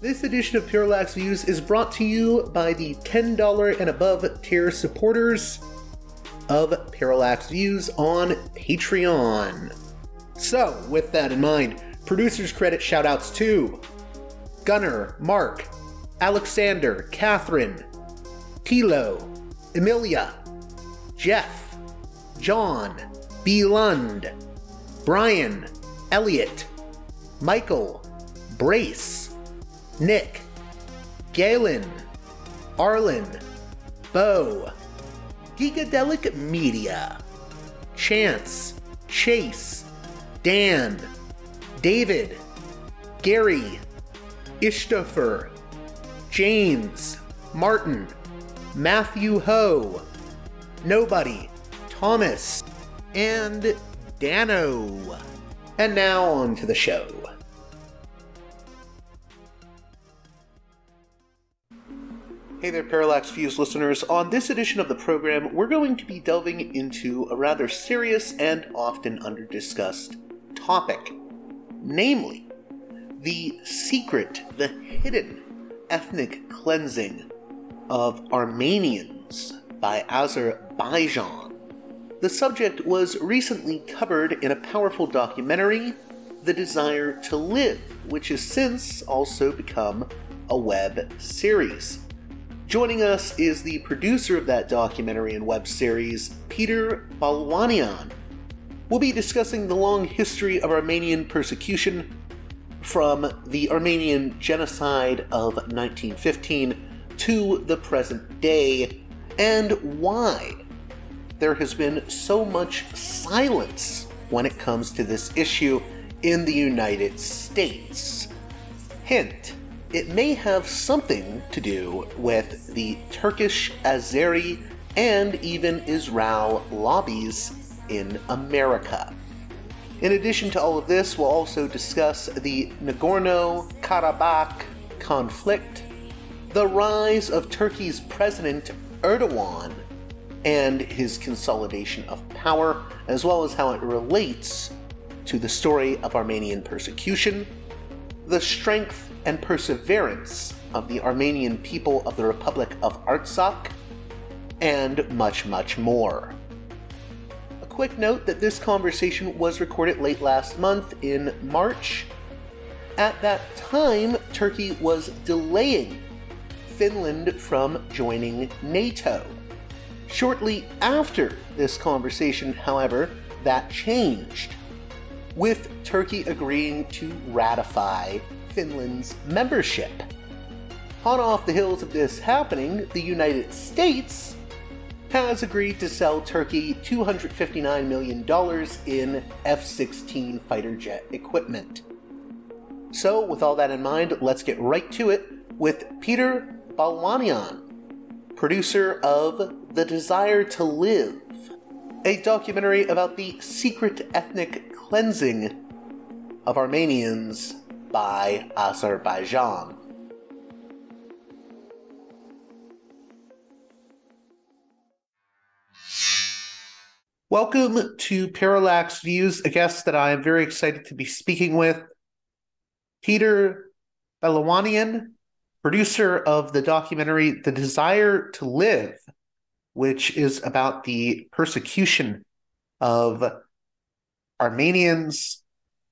This edition of Parallax Views is brought to you by the $10 and above tier supporters of Parallax Views on Patreon. So, with that in mind, producers credit shoutouts to Gunner, Mark, Alexander, Catherine, Tilo, Emilia, Jeff, John, B. Lund, Brian, Elliot, Michael, Brace, Nick, Galen, Arlen, Bo, Gigadelic Media, Chance, Chase, Dan, David, Gary, Ishtofer, James, Martin, Matthew Ho, Nobody, Thomas, and Dano. And now on to the show. Hey there, Parallax Views listeners. On this edition of the program, we're going to be delving into a rather serious and often underdiscussed topic. Namely, the secret, the hidden ethnic cleansing of Armenians by Azerbaijan. The subject was recently covered in a powerful documentary, The Desire to Live, which has since also become a web series. Joining us is the producer of that documentary and web series, Peter Bahlawanian. We'll be discussing the long history of Armenian persecution from the Armenian genocide of 1915 to the present day and why there has been so much silence when it comes to this issue in the United States. Hint it may have something to do with the Turkish, Azeri, and even Israel lobbies in America. In addition to all of this, we'll also discuss the Nagorno Karabakh conflict, the rise of Turkey's President Erdogan, and his consolidation of power, as well as how it relates to the story of Armenian persecution, the strength and perseverance of the Armenian people of the Republic of Artsakh, and much, much more. A quick note that this conversation was recorded late last month in March. At that time, Turkey was delaying Finland from joining NATO. Shortly after this conversation, however, that changed, with Turkey agreeing to ratify Finland's membership. On off the heels of this happening, the United States has agreed to sell Turkey $259 million in F 16 fighter jet equipment. So, with all that in mind, let's get right to it with Peter Bahlawanian, producer of The Desire to Live, a documentary about the secret ethnic cleansing of Armenians by Azerbaijan. Welcome to Parallax Views, a guest that I am very excited to be speaking with, Peter Bahlawanian, producer of the documentary The Desire to Live, which is about the persecution of Armenians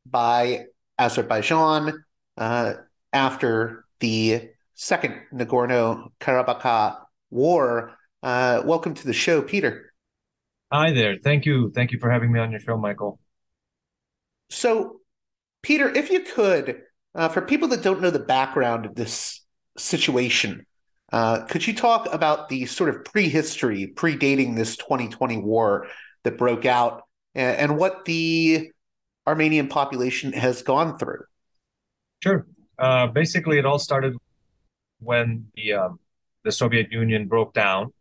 by Azerbaijan uh, after the second Nagorno Karabakh war. Uh, welcome to the show, Peter. Hi there. Thank you. Thank you for having me on your show, Michael. So, Peter, if you could, uh, for people that don't know the background of this situation, uh, could you talk about the sort of prehistory predating this 2020 war that broke out and, and what the Armenian population has gone through? Sure. Uh, basically, it all started when the um, the Soviet Union broke down,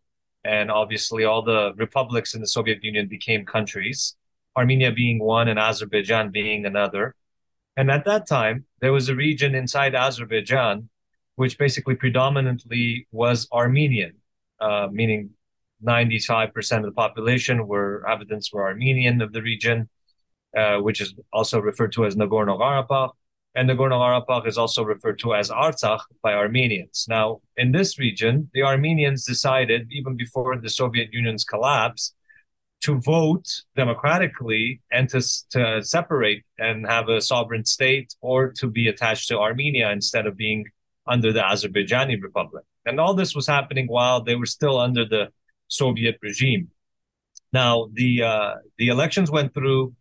and obviously all the republics in the Soviet Union became countries. Armenia being one, and Azerbaijan being another. And at that time, there was a region inside Azerbaijan which basically predominantly was Armenian, uh, meaning 95% of the population were inhabitants were Armenian of the region, uh, which is also referred to as Nagorno-Karabakh. And Nagorno-Karabakh is also referred to as Artsakh by Armenians. Now, in this region, the Armenians decided, even before the Soviet Union's collapse, to vote democratically and to, to separate and have a sovereign state or to be attached to Armenia instead of being under the Azerbaijani Republic. And all this was happening while they were still under the Soviet regime. Now, the uh, the elections went through.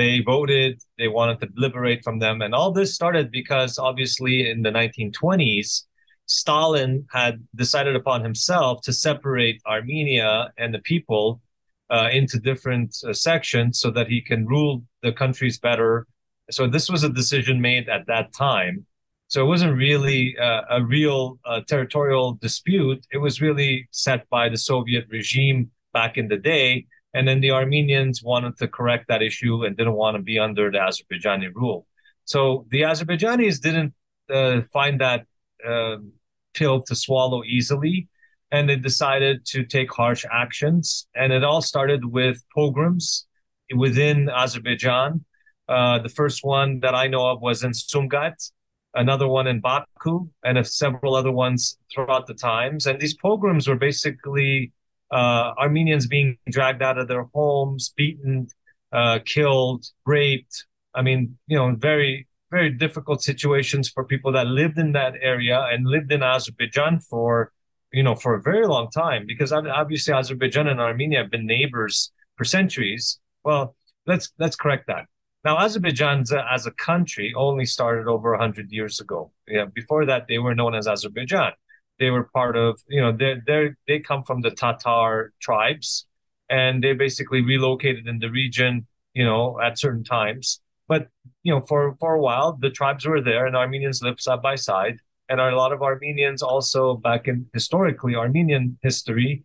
They voted. They wanted to liberate from them, and all this started because obviously in the 1920s, Stalin had decided upon himself to separate Armenia and the people uh, into different uh, sections so that he can rule the countries better. So this was a decision made at that time. So it wasn't really uh, a real uh, territorial dispute. It was really set by the Soviet regime back in the day. And then the Armenians wanted to correct that issue and didn't want to be under the Azerbaijani rule. So the Azerbaijanis didn't uh, find that um, pill to swallow easily and they decided to take harsh actions. And it all started with pogroms within Azerbaijan. Uh, the first one that I know of was in Sumgait, another one in Baku, and several other ones throughout the times. And these pogroms were basically uh, Armenians being dragged out of their homes, beaten, uh, killed, raped. I mean, you know, very, very difficult situations for people that lived in that area and lived in Azerbaijan for you know, for a very long time, because obviously Azerbaijan and Armenia have been neighbors for centuries. Well, let's let's correct that. Now, Azerbaijan as a country only started over 100 years ago. Yeah, before that, they were known as Azerbaijan. They were part of, you know, they they they come from the Tatar tribes, and they basically relocated in the region, you know, at certain times. But you know, for for a while, the tribes were there, and Armenians lived side by side and a lot of Armenians also back in historically Armenian history,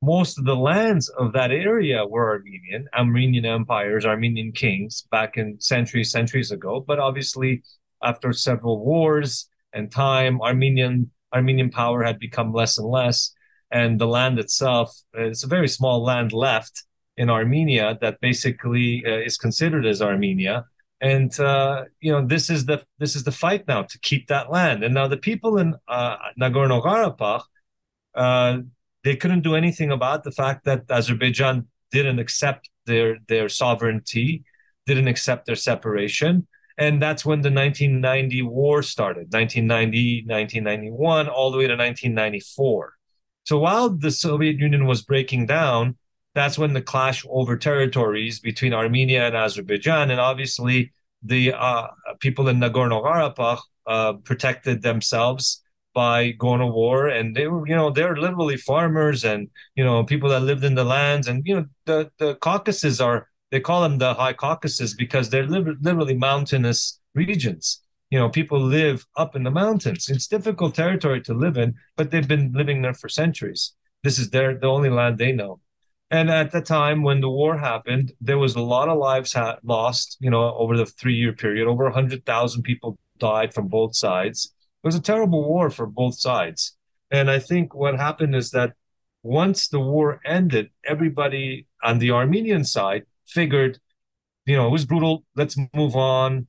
most of the lands of that area were Armenian, Armenian empires, Armenian kings back in centuries, centuries ago. But obviously, after several wars and time, Armenian Armenian power had become less and less, and the land itself is a very small land left in Armenia that basically uh, is considered as Armenia and uh, you know this is the this is the fight now to keep that land. And now the people in uh, Nagorno Karabakh, uh, they couldn't do anything about the fact that Azerbaijan didn't accept their their sovereignty, didn't accept their separation. And that's when the 1990 war started, 1990, 1991, all the way to 1994. So while the Soviet Union was breaking down, that's when the clash over territories between Armenia and Azerbaijan, and obviously the uh, people in Nagorno Karabakh uh, protected themselves by going to war, and they were, you know, they're literally farmers and you know people that lived in the lands, and you know the the Caucasus are they call them the High Caucasus because they're li- literally mountainous regions. You know, people live up in the mountains. It's difficult territory to live in, but they've been living there for centuries. This is their the only land they know. And at the time when the war happened, there was a lot of lives ha- lost, you know, over the three year period. Over 100,000 people died from both sides. It was a terrible war for both sides. And I think what happened is that once the war ended, everybody on the Armenian side figured, you know, it was brutal. Let's move on.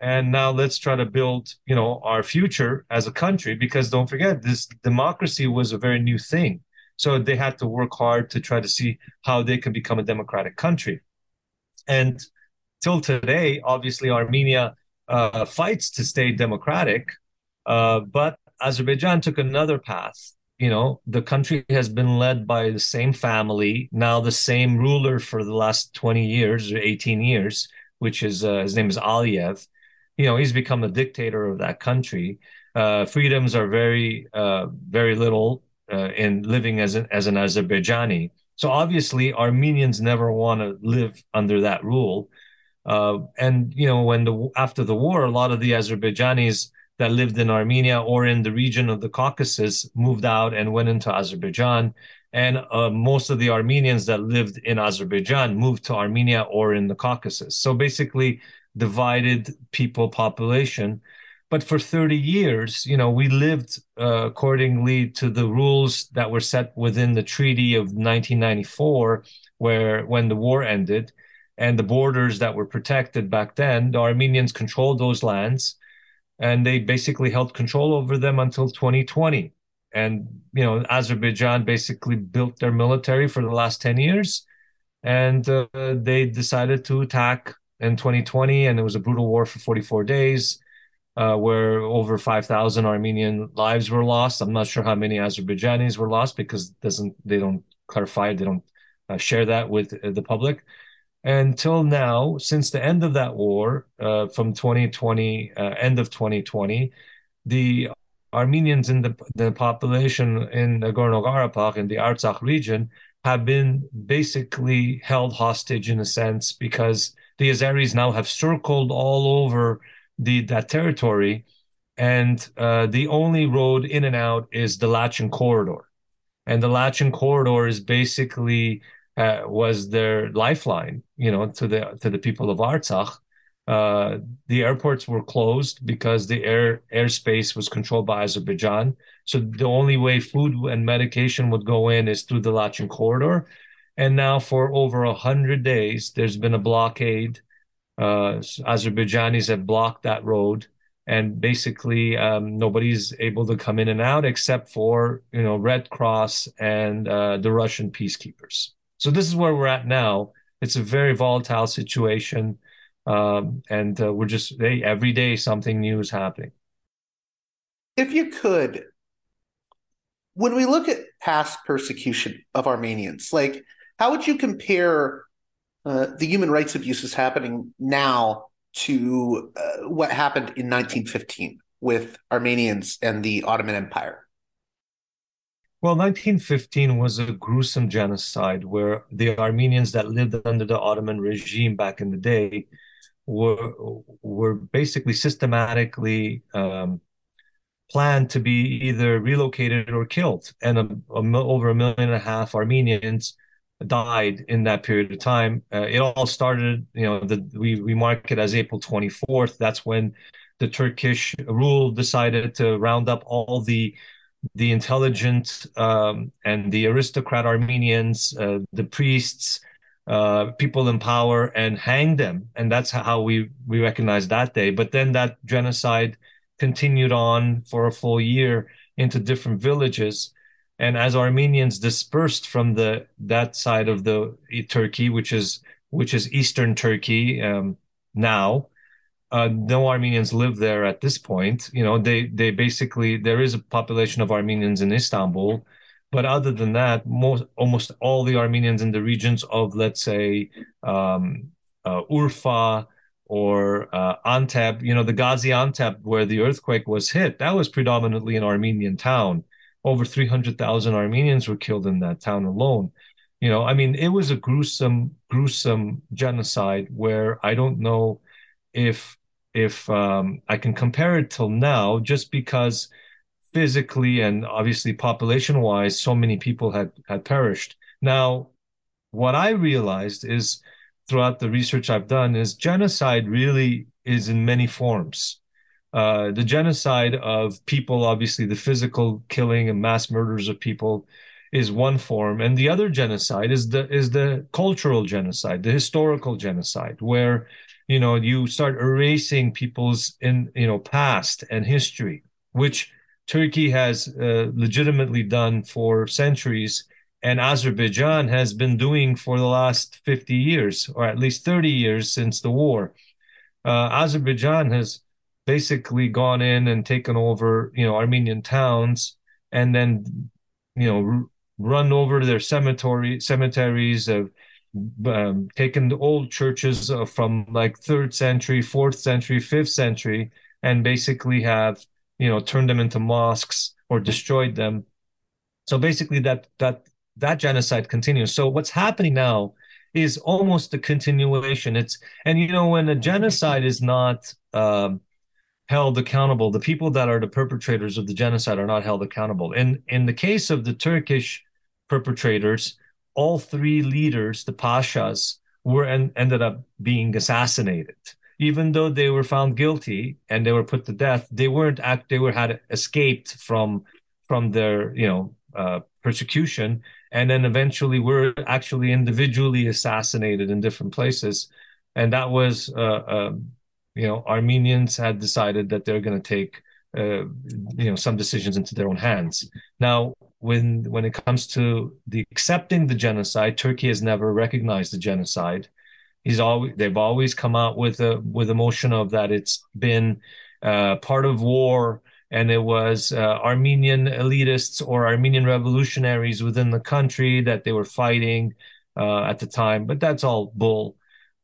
And now let's try to build, you know, our future as a country. Because don't forget, this democracy was a very new thing so they had to work hard to try to see how they can become a democratic country. And till today, obviously, Armenia uh, fights to stay democratic, uh, but Azerbaijan took another path. You know, the country has been led by the same family, now the same ruler for the last 20 years or 18 years, which is uh, his name is Aliyev. you know he's become the dictator of that country. Uh, freedoms are very uh, very little uh, in living as an as an Azerbaijani. So obviously Armenians never want to live under that rule. Uh, and you know when the after the war, a lot of the Azerbaijanis that lived in Armenia or in the region of the Caucasus moved out and went into Azerbaijan. And uh, most of the Armenians that lived in Azerbaijan moved to Armenia or in the Caucasus. So basically, divided people population. But for 30 years, you know, we lived uh, accordingly to the rules that were set within the Treaty of 1994, where when the war ended and the borders that were protected back then, the Armenians controlled those lands and they basically held control over them until 2020. And you know, Azerbaijan basically built their military for the last 10 years, and uh, they decided to attack in 2020, and it was a brutal war for 44 days. Uh, where over 5,000 Armenian lives were lost. I'm not sure how many Azerbaijanis were lost because doesn't they don't clarify, they don't uh, share that with uh, the public until now, since the end of that war, uh, from 2020, uh, end of 2020, the Armenians in the, the population in Nagorno Karabakh in the Artsakh region have been basically held hostage in a sense because the Azeris now have circled all over the that territory, and uh, the only road in and out is the Lachin corridor, and the Lachin corridor is basically uh, was their lifeline, you know, to the to the people of Artsakh. Uh, the airports were closed because the air airspace was controlled by Azerbaijan. So the only way food and medication would go in is through the Lachin corridor. And now for over a hundred days, there's been a blockade. Uh, Azerbaijanis have blocked that road, and basically um, nobody's able to come in and out except for you know Red Cross and uh, the Russian peacekeepers. So this is where we're at now. It's a very volatile situation, um, and uh, we're just every day something new is happening. If you could, when we look at past persecution of Armenians, like how would you compare uh, the human rights abuses happening now to uh, what happened in 1915 with Armenians and the Ottoman Empire? Well, 1915 was a gruesome genocide where the Armenians that lived under the Ottoman regime back in the day were were basically systematically um, planned to be either relocated or killed, and a, a, over a million and a half Armenians died in that period of time. Uh, it all started, you know, the, we we mark it as April 24th. That's when the Turkish rule decided to round up all the the intelligent um, and the aristocrat Armenians, uh, the priests, uh, people in power, and hang them. And that's how we we recognize that day. But then that genocide continued on for a full year into different villages. And as Armenians dispersed from the that side of the Turkey, which is which is Eastern Turkey um, now, uh, no Armenians live there at this point. You know, they they basically there is a population of Armenians in Istanbul, but other than that, most almost all the Armenians in the regions of let's say um, uh, Urfa or uh, Antep, you know, the Gaziantep where the earthquake was hit, that was predominantly an Armenian town. Over three hundred thousand Armenians were killed in that town alone. You know, I mean, it was a gruesome, gruesome genocide where I don't know if if um, I can compare it till now, just because physically and obviously population wise, so many people had had perished. Now, what I realized is throughout the research I've done is genocide really is in many forms. Uh, the genocide of people, obviously, the physical killing and mass murders of people is one form, and the other genocide is the is the cultural genocide, the historical genocide, where you know you start erasing people's in you know past and history which turkey has uh, legitimately done for centuries. And azerbaijan has been doing for the last 50 years or at least 30 years since the war. Uh, azerbaijan has basically gone in and taken over you know armenian towns and then you know r- run over their cemetery cemeteries of um, taken the old churches from like third century, fourth century, fifth century, and basically have you know turned them into mosques or destroyed them. So basically, that that that genocide continues. So what's happening now is almost a continuation. It's and you know when a genocide is not um, held accountable, the people that are the perpetrators of the genocide are not held accountable. In in the case of the Turkish perpetrators, all three leaders, the pashas, were en- ended up being assassinated. Even though they were found guilty and they were put to death, they weren't act. They were had escaped from from their you know uh, persecution, and then eventually were actually individually assassinated in different places. And that was, uh, uh, you know, Armenians had decided that they're going to take, uh, you know, some decisions into their own hands. Now, when when it comes to the accepting the genocide, Turkey has never recognized the genocide. He's always they've always come out with a with a motion of that it's been uh, part of war and it was uh, Armenian elitists or Armenian revolutionaries within the country that they were fighting uh, at the time. But that's all bull.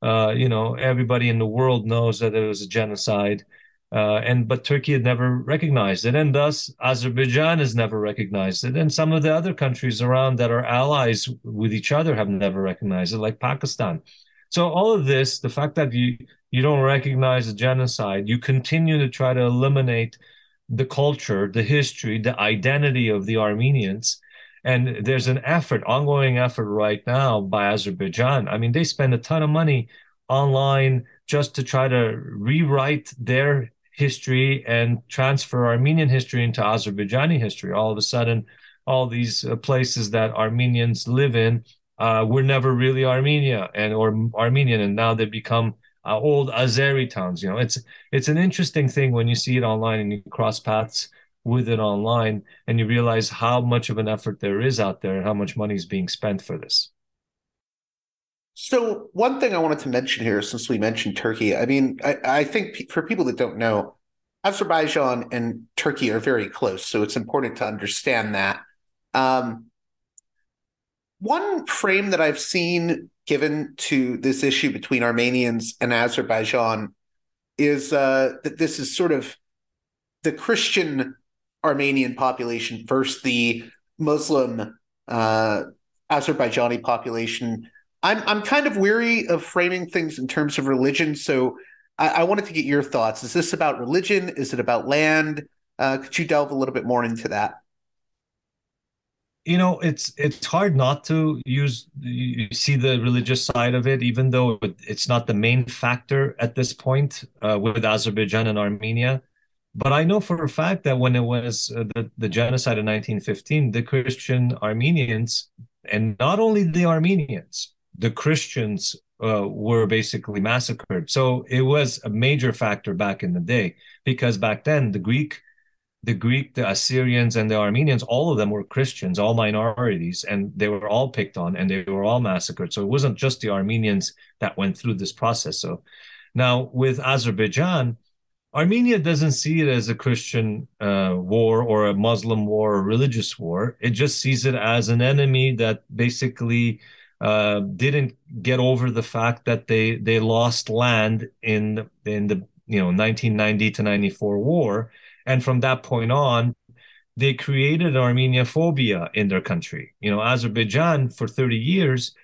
Uh, you know, everybody in the world knows that it was a genocide. Uh, and but Turkey had never recognized it, and thus Azerbaijan has never recognized it, and some of the other countries around that are allies with each other have never recognized it, like Pakistan. So all of this, the fact that you you don't recognize the genocide, you continue to try to eliminate the culture, the history, the identity of the Armenians. And there's an effort, ongoing effort right now by Azerbaijan. I mean, they spend a ton of money online just to try to rewrite their history and transfer Armenian history into Azerbaijani history. All of a sudden, all these uh, places that Armenians live in uh, were never really Armenia and or Armenian, and now they become uh, old Azeri towns. You know, it's it's an interesting thing when you see it online and you cross paths with it online, and you realize how much of an effort there is out there and how much money is being spent for this. So one thing I wanted to mention here, since we mentioned Turkey, I mean, I, I think for people that don't know, Azerbaijan and Turkey are very close, so it's important to understand that. Um, one frame that I've seen given to this issue between Armenians and Azerbaijan is uh, that this is sort of the Christian Armenian population versus the Muslim uh, Azerbaijani population I'm I'm kind of weary of framing things in terms of religion. So I, I wanted to get your thoughts. Is this about religion? Is it about land? Uh, could you delve a little bit more into that? You know, it's it's hard not to use you see the religious side of it, even though it's not the main factor at this point uh, with Azerbaijan and Armenia. But I know for a fact that when it was uh, the, the genocide in 1915, the Christian Armenians, and not only the Armenians, the Christians uh, were basically massacred. So it was a major factor back in the day because back then the Greek, the Greek, the Assyrians, and the Armenians, all of them were Christians, all minorities, and they were all picked on and they were all massacred. So it wasn't just the Armenians that went through this process. So now with Azerbaijan, Armenia doesn't see it as a Christian uh, war or a Muslim war or religious war. It just sees it as an enemy that basically uh, didn't get over the fact that they they lost land in in the you know 1990 to 94 war, and from that point on, they created Armenia phobia in their country. You know, Azerbaijan for 30 years.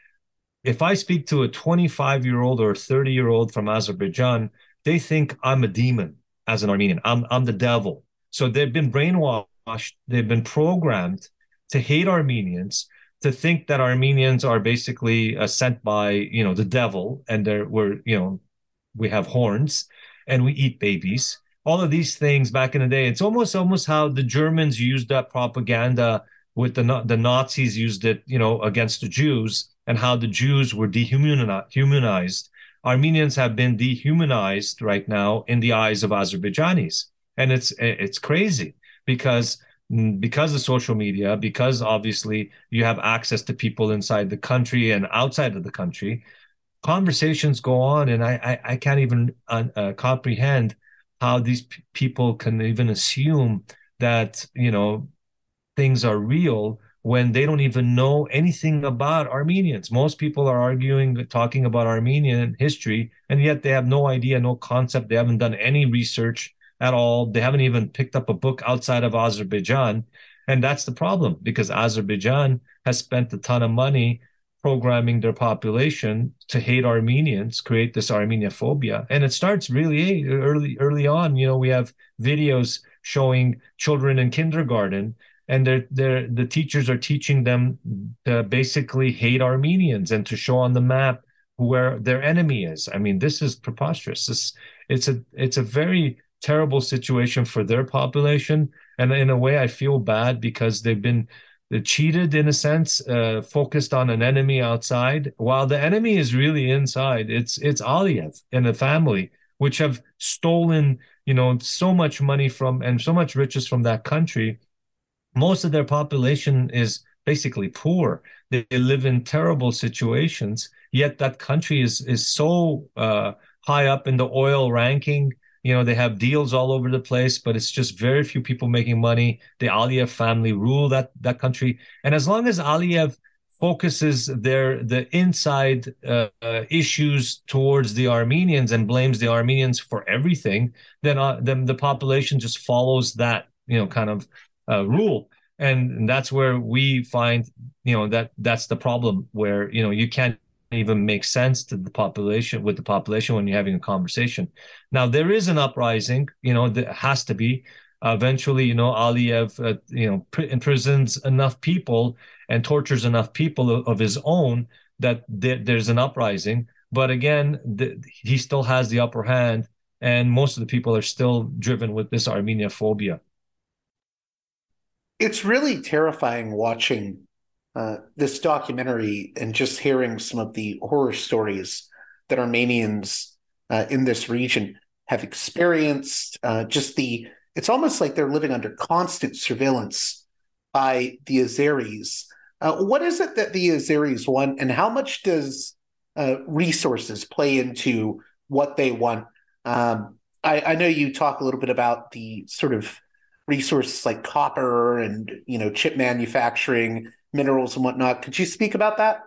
If I speak to a 25 year old or 30 year old from Azerbaijan, they think I'm a demon as an Armenian. I'm I'm the devil. So they've been brainwashed. They've been programmed to hate Armenians to think that Armenians are basically uh, sent by you know the devil, and they we're you know we have horns and we eat babies. All of these things back in the day, it's almost almost how the Germans used that propaganda with the the Nazis used it, you know, against the Jews, and how the Jews were dehumanized. Armenians have been dehumanized right now in the eyes of Azerbaijanis, and it's it's crazy because because of social media, because obviously you have access to people inside the country and outside of the country, conversations go on, and I I, I can't even uh, uh, comprehend how these p- people can even assume that you know things are real when they don't even know anything about Armenians. Most people are arguing, talking about Armenian history, and yet they have no idea, no concept. They haven't done any research at all. They haven't even picked up a book outside of Azerbaijan. And that's the problem because Azerbaijan has spent a ton of money programming their population to hate Armenians, create this Armenia phobia. And it starts really early, early on. You know, we have videos showing children in kindergarten and they're, they're, the teachers are teaching them to basically hate Armenians and to show on the map where their enemy is. I mean, this is preposterous. This, it's a it's a very terrible situation for their population, and in a way, I feel bad because they've been cheated in a sense, uh, focused on an enemy outside, while the enemy is really inside. It's it's Aliyev and the family, which have stolen you know so much money from and so much riches from that country most of their population is basically poor. They, live in terrible situations. Yet that country is is so uh, high up in the oil ranking. You know, they have deals all over the place, but it's just very few people making money. The Aliyev family rule that that country, and as long as Aliyev focuses their the inside uh, uh, issues towards the Armenians and blames the Armenians for everything, then uh, then the population just follows that you know kind of uh, rule and that's where we find you know that that's the problem where you know you can't even make sense to the population with the population when you're having a conversation. Now there is an uprising you know there has to be. Uh, eventually you know aliyev uh, you know pr- imprisons enough people and tortures enough people of, of his own that th- there's an uprising. But again the, he still has the upper hand and most of the people are still driven with this armenia phobia. It's really terrifying watching uh, this documentary and just hearing some of the horror stories that Armenians uh, in this region have experienced. Uh, just the, it's almost like they're living under constant surveillance by the Azeris. Uh, what is it that the Azeris want, and how much does uh, resources play into what they want? Um, I, I know you talk a little bit about the sort of resources like copper and you know chip manufacturing, minerals and whatnot. Could you speak about that?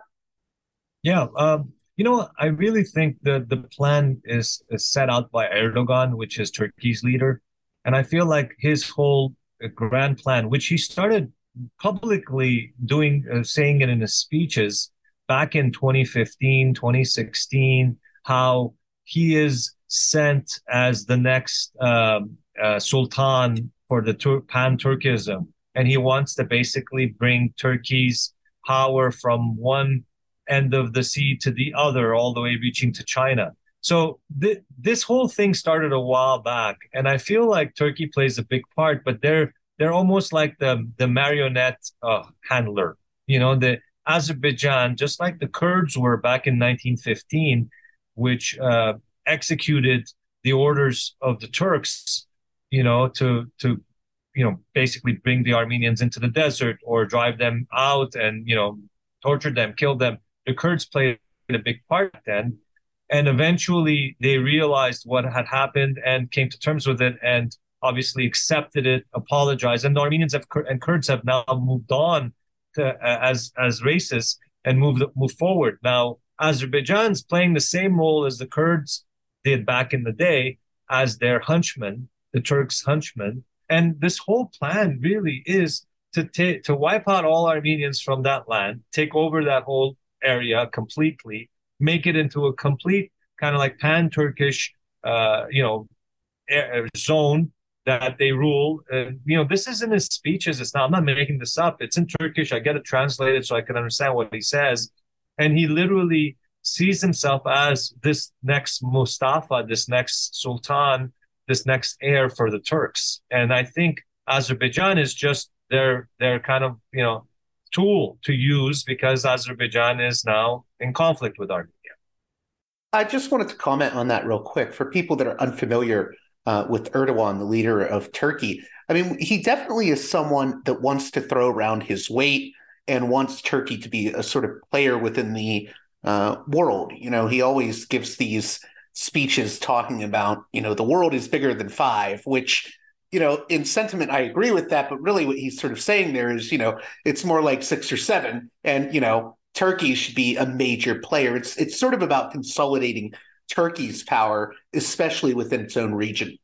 Yeah, um, you know, I really think that the plan is, is set out by Erdogan, which is Turkey's leader, and I feel like his whole uh, grand plan, which he started publicly doing, uh, saying it in his speeches back in 2015, 2016, how he is sent as the next um, uh, sultan for the Tur- pan-Turkism, and he wants to basically bring Turkey's power from one end of the sea to the other, all the way reaching to China. So th- this whole thing started a while back, and I feel like Turkey plays a big part, but they're they're almost like the the marionette uh, handler. You know, the Azerbaijan, just like the Kurds were back in 1915, which uh, executed the orders of the Turks you know, to to you know basically bring the Armenians into the desert or drive them out and you know torture them, kill them. The Kurds played a big part then, and eventually they realized what had happened and came to terms with it and obviously accepted it, apologized, and the Armenians have, and Kurds have now moved on to, uh, as as racists and moved move forward. Now Azerbaijan's playing the same role as the Kurds did back in the day as their henchmen the Turks' henchmen. And this whole plan really is to ta- to wipe out all Armenians from that land, take over that whole area completely, make it into a complete kind of like pan-Turkish, uh, you know, zone that they rule. And you know, this is in his speeches. It's not. I'm not making this up. It's in Turkish. I get it translated so I can understand what he says. And he literally sees himself as this next Mustafa, this next Sultan, this next heir for the Turks. And I think Azerbaijan is just their their kind of you know tool to use because Azerbaijan is now in conflict with Armenia. I just wanted to comment on that real quick for people that are unfamiliar uh, with Erdogan, the leader of Turkey. I mean, he definitely is someone that wants to throw around his weight and wants Turkey to be a sort of player within the uh, world. You know, he always gives these speeches talking about, you know, the world is bigger than five, which you know, in sentiment, I agree with that. But really, what he's sort of saying there is, you know, it's more like six or seven, and you know, Turkey should be a major player. It's it's sort of about consolidating Turkey's power, especially within its own region.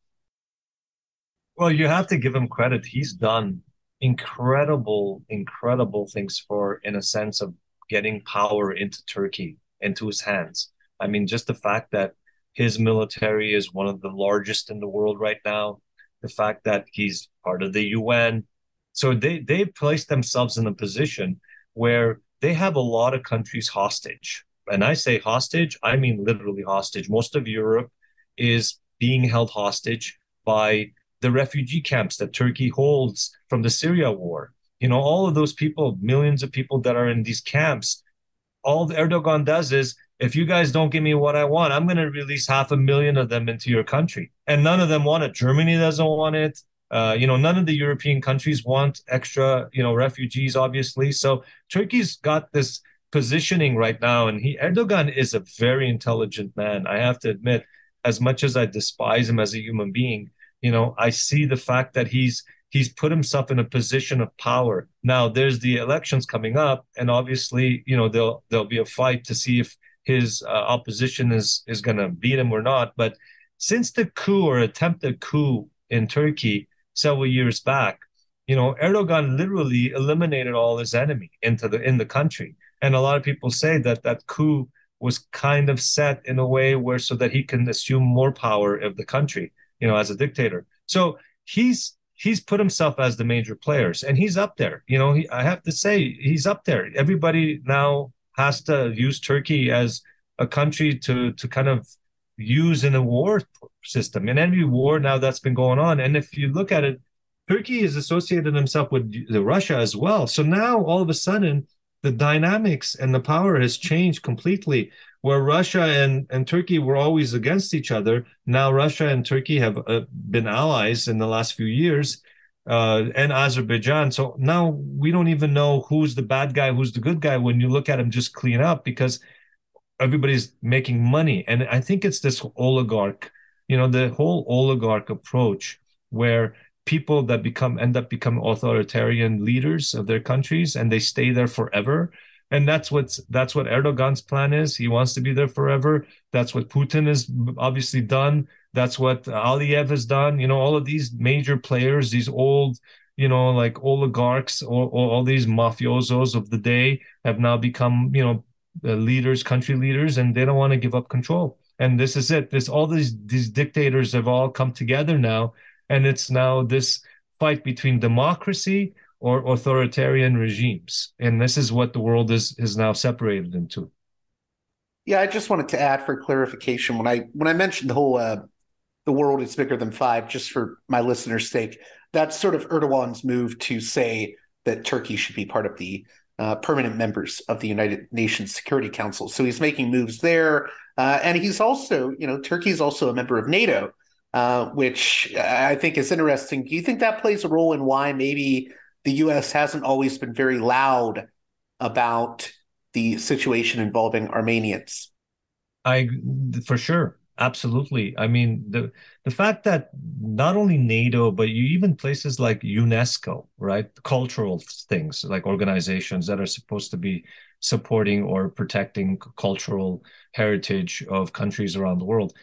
Well, you have to give him credit. He's done incredible, incredible things for, in a sense, of getting power into Turkey, into his hands. I mean, just the fact that his military is one of the largest in the world right now, the fact that he's part of the UN. So they they placed themselves in a position where they have a lot of countries hostage. And I say hostage, I mean literally hostage. Most of Europe is being held hostage by the refugee camps that Turkey holds from the Syria war. You know, all of those people, millions of people that are in these camps, all Erdogan does is if you guys don't give me what I want, I'm going to release half a million of them into your country. And none of them want it. Germany doesn't want it. Uh, you know, none of the European countries want extra, you know, refugees, obviously. So Turkey's got this positioning right now, and he Erdogan is a very intelligent man. I have to admit, as much as I despise him as a human being, you know, I see the fact that he's he's put himself in a position of power. Now there's the elections coming up, and obviously, you know, there'll there'll be a fight to see if his uh, opposition is is going to beat him or not. But since the coup or attempted coup in Turkey several years back, you know, Erdogan literally eliminated all his enemy into the in the country, and a lot of people say that that coup was kind of set in a way where so that he can assume more power of the country you know, as a dictator. So he's he's put himself as the major players, and he's up there. You know, he, I have to say he's up there. Everybody now has to use Turkey as a country to to kind of use in a war system. In every war now that's been going on, and if you look at it, Turkey has associated himself with Russia as well. So now all of a sudden, the dynamics and the power has changed completely where Russia and, and Turkey were always against each other. Now Russia and Turkey have uh, been allies in the last few years, uh, and Azerbaijan. So now we don't even know who's the bad guy, who's the good guy when you look at them just clean up because everybody's making money. And I think it's this oligarch, you know, the whole oligarch approach where people that become end up become authoritarian leaders of their countries and they stay there forever and that's what's that's what Erdogan's plan is. He wants to be there forever. That's what Putin has obviously done. That's what Aliyev has done. You know, all of these major players, these old, you know, like oligarchs or, or all these mafiosos of the day have now become, you know, leaders, country leaders, and they don't want to give up control. And this is it. This all these these dictators have all come together now, and it's now this fight between democracy or authoritarian regimes. And this is what the world is is now separated into. Yeah, I just wanted to add for clarification when I when I mentioned the whole uh, the world is bigger than five, just for my listeners' sake, that's sort of Erdogan's move to say that Turkey should be part of the uh, permanent members of the United Nations Security Council. So he's making moves there, uh, and he's also, you know, Turkey is also a member of NATO, uh, which I think is interesting. Do you think that plays a role in why maybe the U.S. hasn't always been very loud about the situation involving Armenians. I, for sure, absolutely. I mean, the the fact that not only NATO, but you even places like UNESCO, right, cultural things like organizations that are supposed to be supporting or protecting cultural heritage of countries around the world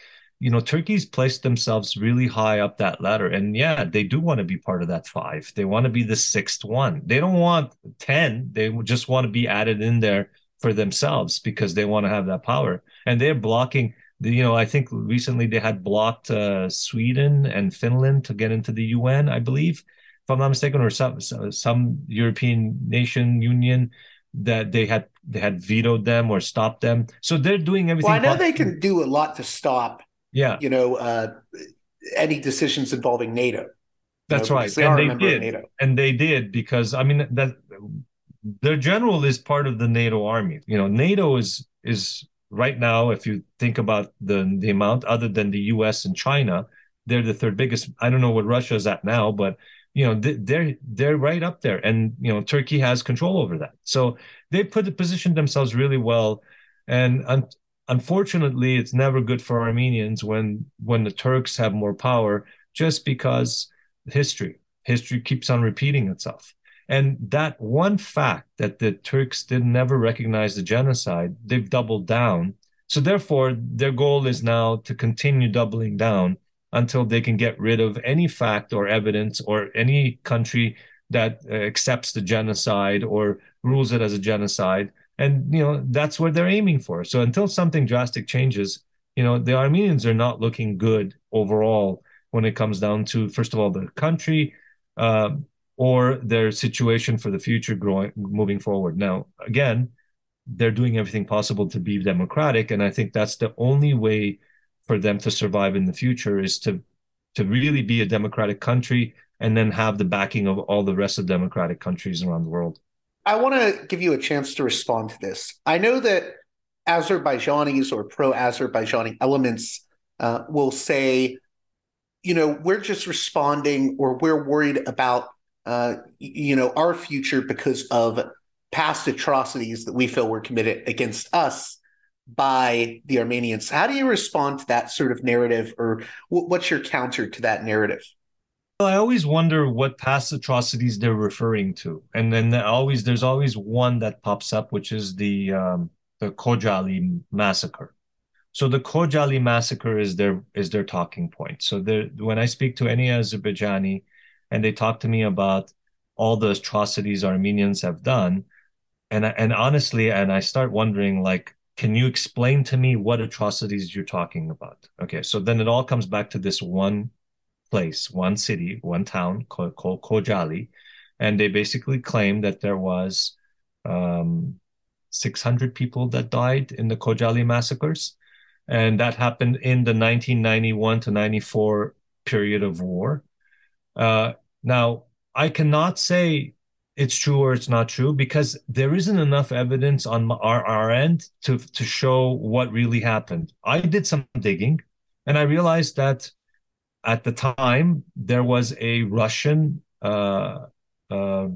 you know, Turkey's placed themselves really high up that ladder. And yeah, they do want to be part of that five. They want to be the sixth one. They don't want 10. They just want to be added in there for themselves because they want to have that power. And they're blocking, you know, I think recently they had blocked uh, Sweden and Finland to get into the UN, I believe, if I'm not mistaken, or some, some European nation union that they had they had vetoed them or stopped them. So they're doing everything. Well, I know they can do a lot to stop yeah you know uh, any decisions involving nato that's know, right they and they did NATO. and they did because i mean that their general is part of the nato army you know nato is is right now if you think about the the amount other than the us and china they're the third biggest i don't know what russia is at now but you know they're they're right up there and you know turkey has control over that so they put positioned themselves really well and unfortunately, it's never good for Armenians when when the Turks have more power, just because history. History keeps on repeating itself. And that one fact that the Turks did never recognize the genocide, they've doubled down. So therefore, their goal is now to continue doubling down until they can get rid of any fact or evidence or any country that uh, accepts the genocide or rules it as a genocide. And you know that's what they're aiming for. So until something drastic changes, you know the Armenians are not looking good overall when it comes down to first of all the country, uh, or their situation for the future growing moving forward. Now, again, they're doing everything possible to be democratic, and I think that's the only way for them to survive in the future is to to really be a democratic country and then have the backing of all the rest of democratic countries around the world. I want to give you a chance to respond to this. I know that Azerbaijanis or pro Azerbaijani elements uh, will say, you know, we're just responding or we're worried about uh, you know, our future because of past atrocities that we feel were committed against us by the Armenians. How do you respond to that sort of narrative, or what's your counter to that narrative? I always wonder what past atrocities they're referring to, and then always there's always one that pops up, which is the um, the Khojaly massacre. So the Khojaly massacre is their is their talking point. So when I speak to any Azerbaijani and they talk to me about all the atrocities Armenians have done. And and honestly, and I start wondering, like, can you explain to me what atrocities you're talking about? Okay, so then it all comes back to this one place, one city, one town called, called Khojaly, and they basically claim that there was um, 600 people that died in the Khojaly massacres, and that happened in the 1991 to 94 period of war. Uh, now, I cannot say it's true or it's not true because there isn't enough evidence on our, our end to, to show what really happened. I did some digging and I realized that at the time there was a Russian uh, uh,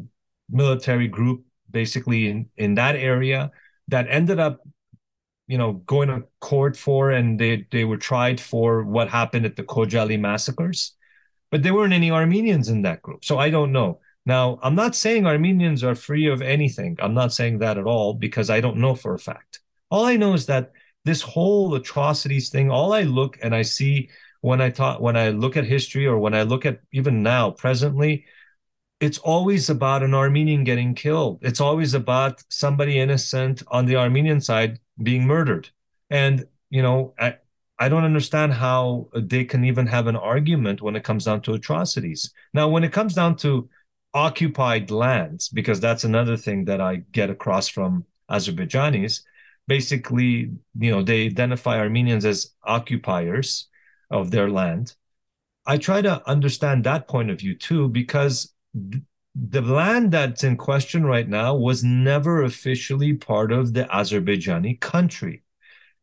military group basically in, in that area that ended up you know going to court for and they they were tried for what happened at the Khojaly massacres but there weren't any Armenians in that group. So I don't know. Now, I'm not saying Armenians are free of anything. I'm not saying that at all because I don't know for a fact. All I know is that this whole atrocities thing, all I look and I see when I talk when I look at history or when I look at even now presently, it's always about an Armenian getting killed. It's always about somebody innocent on the Armenian side being murdered. And you know, I, I don't understand how they can even have an argument when it comes down to atrocities. Now, when it comes down to occupied lands, because that's another thing that I get across from Azerbaijanis, basically, you know, they identify Armenians as occupiers of their land. I try to understand that point of view too, because the land that's in question right now was never officially part of the Azerbaijani country.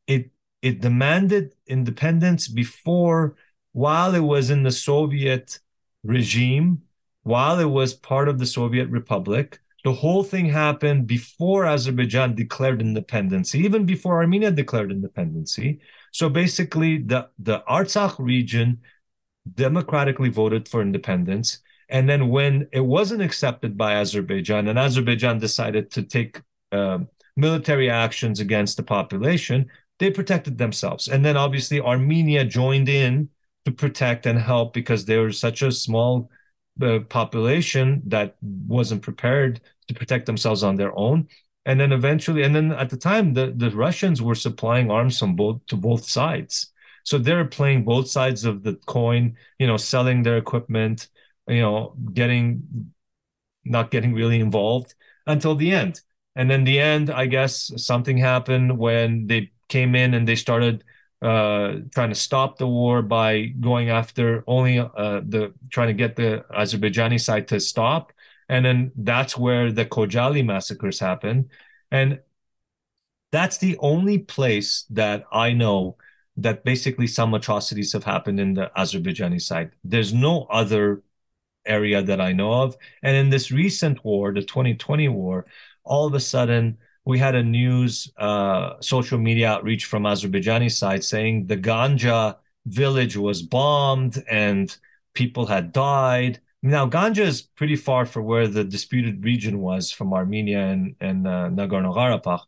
It it demanded independence before, while it was in the Soviet regime, while it was part of the Soviet Republic. The whole thing happened before Azerbaijan declared independence, even before Armenia declared independence. So basically, the, the Artsakh region democratically voted for independence. And then when it wasn't accepted by Azerbaijan, and Azerbaijan decided to take uh, military actions against the population, they protected themselves. And then obviously Armenia joined in to protect and help because they were such a small uh, population that wasn't prepared to protect themselves on their own. And then eventually, and then at the time, the, the Russians were supplying arms from both to both sides. So they're playing both sides of the coin, you know, selling their equipment, you know, getting not getting really involved until the end. And then the end, I guess something happened when they came in and they started uh, trying to stop the war by going after only uh, the trying to get the Azerbaijani side to stop, and then that's where the Khojaly massacres happened, and that's the only place that I know that basically some atrocities have happened in the Azerbaijani side. There's no other area that I know of, and in this recent war, the 2020 war, all of a sudden we had a news uh, social media outreach from Azerbaijani side saying the Ganja village was bombed and people had died. Now, Ganja is pretty far from where the disputed region was from Armenia and, and uh, Nagorno Karabakh.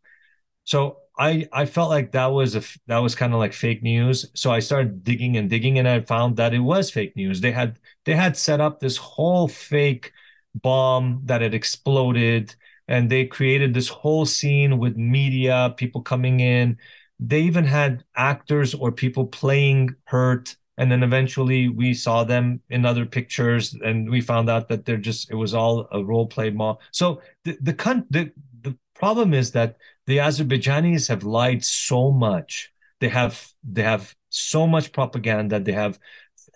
So I I felt like that was a that was kind of like fake news. So I started digging and digging, and I found that it was fake news. They had they had set up this whole fake bomb that had exploded, and they created this whole scene with media, people coming in. They even had actors or people playing hurt, and then eventually we saw them in other pictures, and we found out that they're just it was all a role play mob. So the the the the problem is that the Azerbaijanis have lied so much. They have they have so much propaganda. They have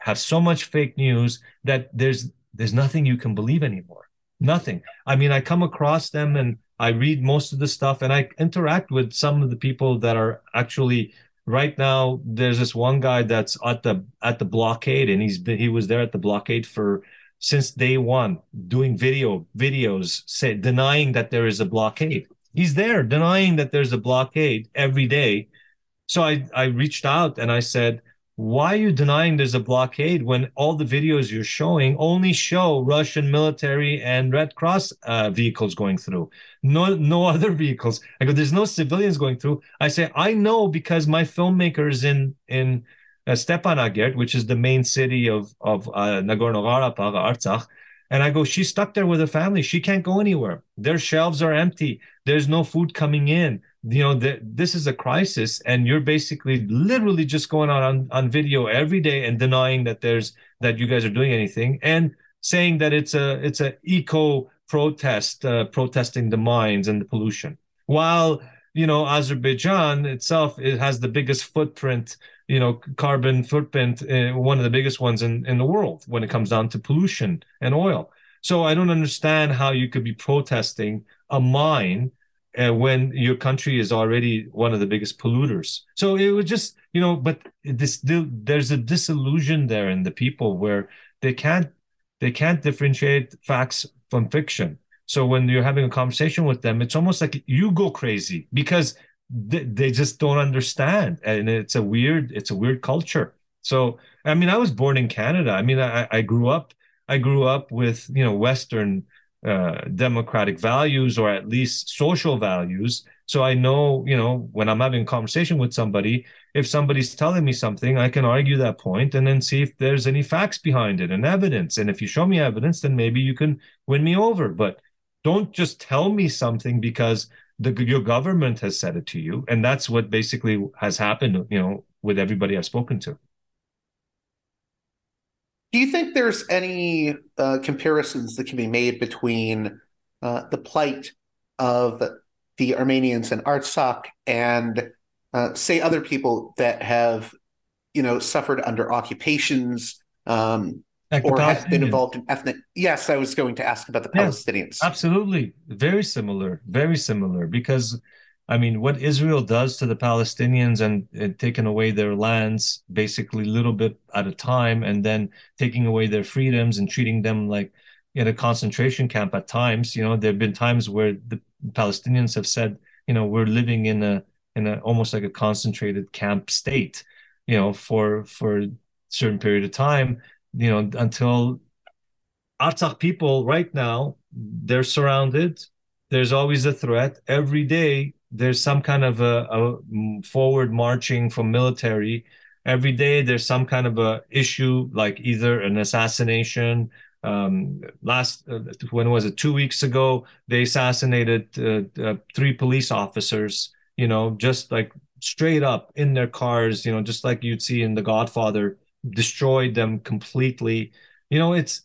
have so much fake news that there's there's nothing you can believe anymore. Nothing. I mean, I come across them and I read most of the stuff and I interact with some of the people that are actually right now. There's this one guy that's at the at the blockade and he's been, he was there at the blockade for since day one, doing video videos, say denying that there is a blockade he's there denying that there's a blockade every day. So I, I reached out and I said, why are you denying there's a blockade when all the videos you're showing only show Russian military and Red Cross uh, vehicles going through? No, no other vehicles. I go, there's no civilians going through. I say, I know because my filmmakers in in uh, Stepanakert, which is the main city of of uh, Nagorno Karabakh, Artsakh, and I go, she's stuck there with her family. She can't go anywhere. Their shelves are empty. There's no food coming in. You know, that this is a crisis, and you're basically literally just going on, on on video every day and denying that there's that you guys are doing anything and saying that it's a it's a eco protest, uh, protesting the mines and the pollution. While you know Azerbaijan itself it has the biggest footprint you know carbon footprint uh, one of the biggest ones in, in the world when it comes down to pollution and oil so i don't understand how you could be protesting a mine uh, when your country is already one of the biggest polluters. So it was just you know but this there's a disillusion there in the people where they can't they can't differentiate facts from fiction. So when you're having a conversation with them it's almost like you go crazy because they, they just don't understand and it's a weird it's a weird culture. So i mean i was born in canada. I mean i, I grew up i grew up with you know western uh, democratic values or at least social values. So i know you know when i'm having a conversation with somebody if somebody's telling me something i can argue that point and then see if there's any facts behind it and evidence. And if you show me evidence then maybe you can win me over. But don't just tell me something because the your government has said it to you. And that's what basically has happened you know with everybody i've spoken to do you think there's any uh, comparisons that can be made between uh, the plight of the armenians in artsakh and uh, say other people that have you know suffered under occupations um, like or have been involved in ethnic. Yes, I was going to ask about the Palestinians. absolutely, very similar, very similar. Because, I mean, what Israel does to the Palestinians and, and taking away their lands, basically little bit at a time, and then taking away their freedoms and treating them like in a concentration camp at times. You know, there have been times where the Palestinians have said, you know, we're living in a in a almost like a concentrated camp state. You know, for for a certain period of time you know, until Artsakh people right now, they're surrounded. There's always a threat. Every day, there's some kind of a, a forward marching from military. Every day, there's some kind of a issue, like either an assassination. Um, last, uh, when was it? Two weeks ago, they assassinated uh, uh, three police officers. You know, just like straight up in their cars. You know, just like you'd see in The Godfather destroyed them completely you know it's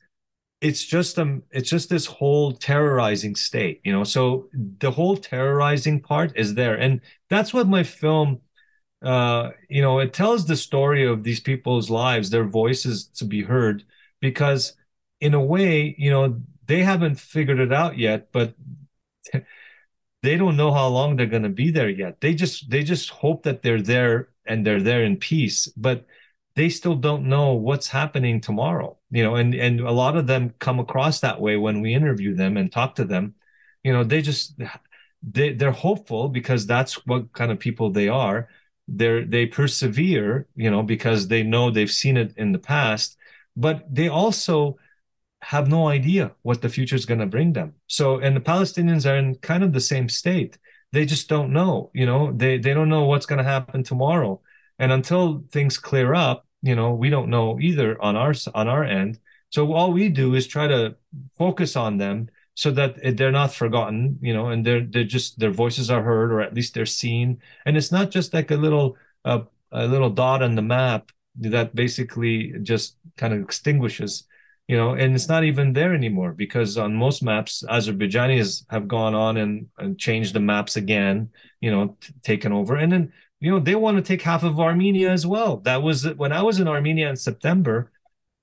it's just um it's just this whole terrorizing state you know? So the whole terrorizing part is there. And that's what my film uh you know it tells the story of these people's lives their voices to be heard because in a way you know they haven't figured it out yet but they don't know how long they're going to be there yet. They just they just hope that they're there and they're there in peace but they still don't know what's happening tomorrow you know and and a lot of them come across that way when we interview them and talk to them you know they just they, they're hopeful because that's what kind of people they are they're they persevere you know because they know they've seen it in the past but they also have no idea what the future is going to bring them. So, and the Palestinians are in kind of the same state. They just don't know, you know, they, they don't know what's going to happen tomorrow. And until things clear up, you know, we don't know either on our, on our end. So all we do is try to focus on them so that they're not forgotten, you know, and they're, they're just, their voices are heard or at least they're seen. And it's not just like a little, uh, a little dot on the map that basically just kind of extinguishes you know and it's not even there anymore because on most maps azerbaijanis have gone on and, and changed the maps again you know t- taken over and then you know they want to take half of armenia as well that was when i was in armenia in september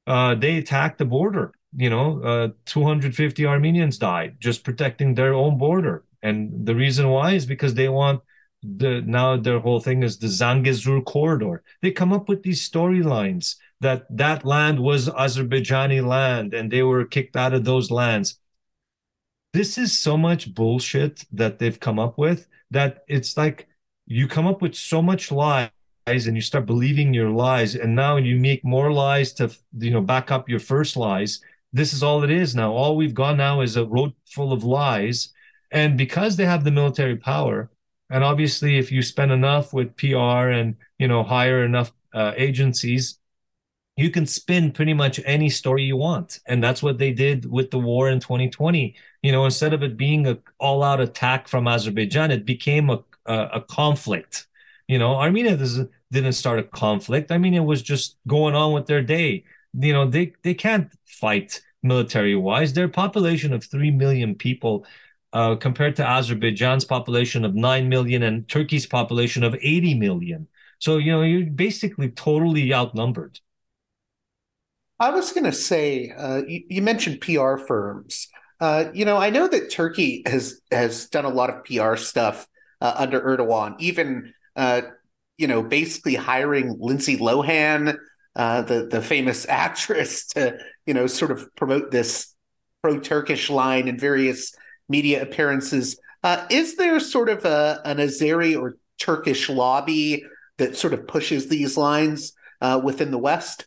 uh, they attacked the border you know uh, 250 armenians died just protecting their own border and the reason why is because they want the now their whole thing is the Zangezur corridor. They come up with these storylines that that land was Azerbaijani land and they were kicked out of those lands. This is so much bullshit that they've come up with that it's like you come up with so much lies and you start believing your lies and now you make more lies to you know back up your first lies. This is all it is now. All we've got now is a road full of lies and because they have the military power and obviously if you spend enough with PR and you know hire enough uh, agencies you can spin pretty much any story you want and that's what they did with the war in 2020 you know instead of it being a all out attack from azerbaijan it became a, a, a conflict. You know armenia didn't start a conflict. Armenia was just going on with their day. You know they they can't fight military wise their population of 3 million people uh, compared to azerbaijan's population of 9 million and turkey's population of 80 million. So you know you're basically totally outnumbered. I was going to say, uh, you, you, mentioned PR firms. Uh, you know, I know that Turkey has has done a lot of PR stuff uh, under Erdogan, even uh, you know, basically hiring Lindsay Lohan, uh, the the famous actress, to you know, sort of promote this pro Turkish line in various media appearances. Uh, is there sort of a, an Azeri or Turkish lobby that sort of pushes these lines within the West?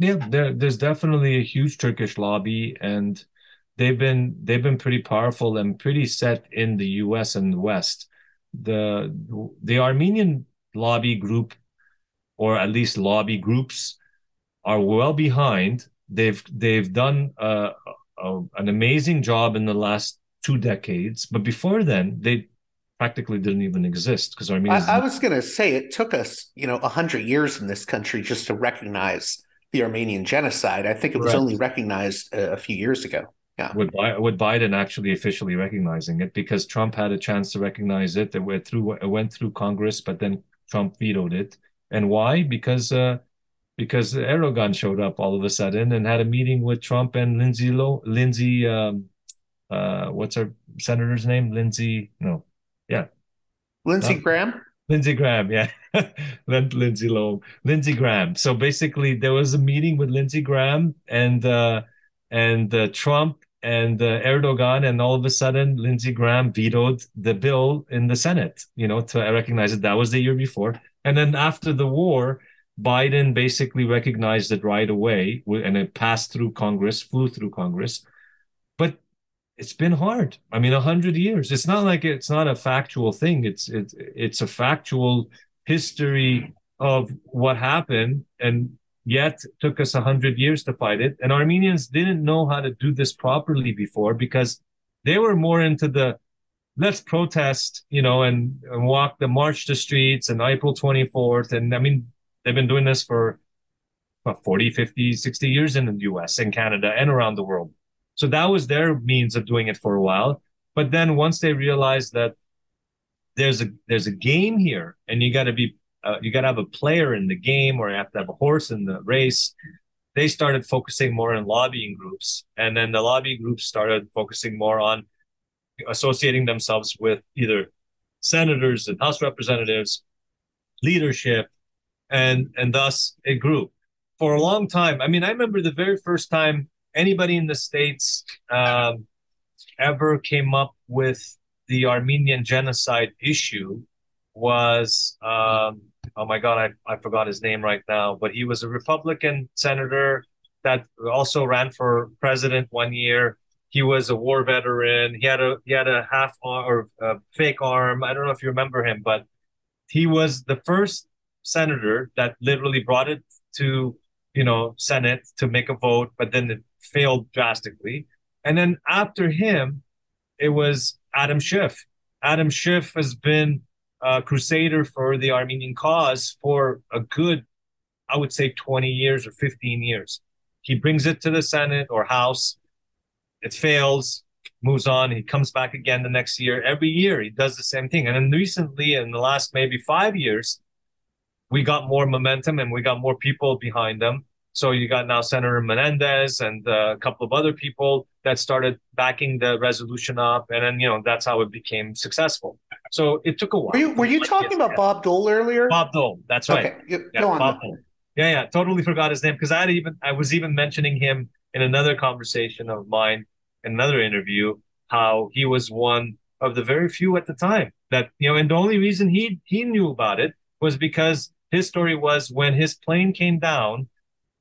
Yeah, there, there's definitely a huge Turkish lobby, and they've been they've been pretty powerful and pretty set in the U.S. and the West. The the Armenian lobby group, or at least lobby groups, are well behind. They've they've done a, a, an amazing job in the last two decades, but before then they practically didn't even exist because Armenia. I, I was going to say it took us, you know, a hundred years in this country just to recognize the Armenian genocide. I think it was only recognized a, a, few years ago. Yeah. With, with Biden actually officially recognizing it because Trump had a chance to recognize it. It went through it went through Congress, but then Trump vetoed it. And why? Because uh, because Erdogan showed up all of a sudden and had a meeting with Trump and Lindsay Low Lindsey um, uh, what's her senator's name? Lindsey no. Yeah. Lindsey Graham? Lindsey Graham, yeah. Lindsay Lowe, Lindsey Graham. So basically, there was a meeting with Lindsey Graham and uh, and uh, Trump and uh, Erdogan, and all of a sudden, Lindsey Graham vetoed the bill in the Senate. You know, to recognize it. That was the year before, and then after the war, Biden basically recognized it right away, and it passed through Congress, flew through Congress. But it's been hard. I mean, a hundred years. It's not like it's not a factual thing. It's it's it's a factual history of what happened, and yet took us a hundred years to fight it. And Armenians didn't know how to do this properly before because they were more into the let's protest, you know, and, and walk the march the streets and April 24th. And I mean, they've been doing this for what, 40, 50, 60 years in the US and Canada and around the world. So that was their means of doing it for a while. But then once they realized that there's a there's a game here, and you got to be uh, you got to have a player in the game, or you have to have a horse in the race. They started focusing more on lobbying groups, and then the lobby groups started focusing more on associating themselves with either senators and House representatives, leadership, and and thus it grew for a long time. I mean, I remember the very first time anybody in the states um, ever came up with the Armenian genocide issue was um, oh my god I, I forgot his name right now but he was a Republican senator that also ran for president one year. He was a war veteran. He had a he had a half or a fake arm. I don't know if you remember him, but he was the first senator that literally brought it to you know Senate to make a vote, but then it failed drastically. And then after him, it was Adam Schiff. Adam Schiff has been a crusader for the Armenian cause for a good, I would say, 20 years or 15 years. He brings it to the Senate or House. It fails, moves on. He comes back again the next year. Every year he does the same thing. And then recently, in the last maybe five years, we got more momentum and we got more people behind them. So you got now Senator Menendez and uh, a couple of other people that started backing the resolution up, and then you know that's how it became successful. So it took a while. Were you, were you talking about Bob Dole earlier? Bob Dole, that's right. Okay, yeah, go on. Bob Dole. Yeah, yeah, totally forgot his name because I had even I was even mentioning him in another conversation of mine, another interview, how he was one of the very few at the time that you know, and the only reason he he knew about it was because his story was when his plane came down,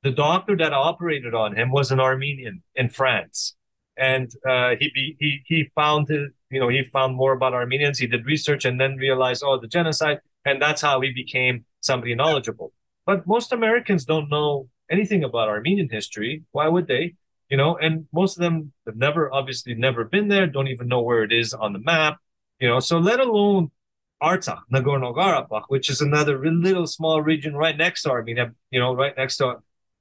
the doctor that operated on him was an Armenian in France, and uh, he he he found his, you know he found more about Armenians. He did research and then realized oh the genocide, and that's how he became somebody knowledgeable. But most Americans don't know anything about Armenian history. Why would they? You know, and most of them have never, obviously, never been there. Don't even know where it is on the map. You know, so let alone Artsakh, Nagorno-Karabakh, which is another little small region right next to Armenia. You know, right next to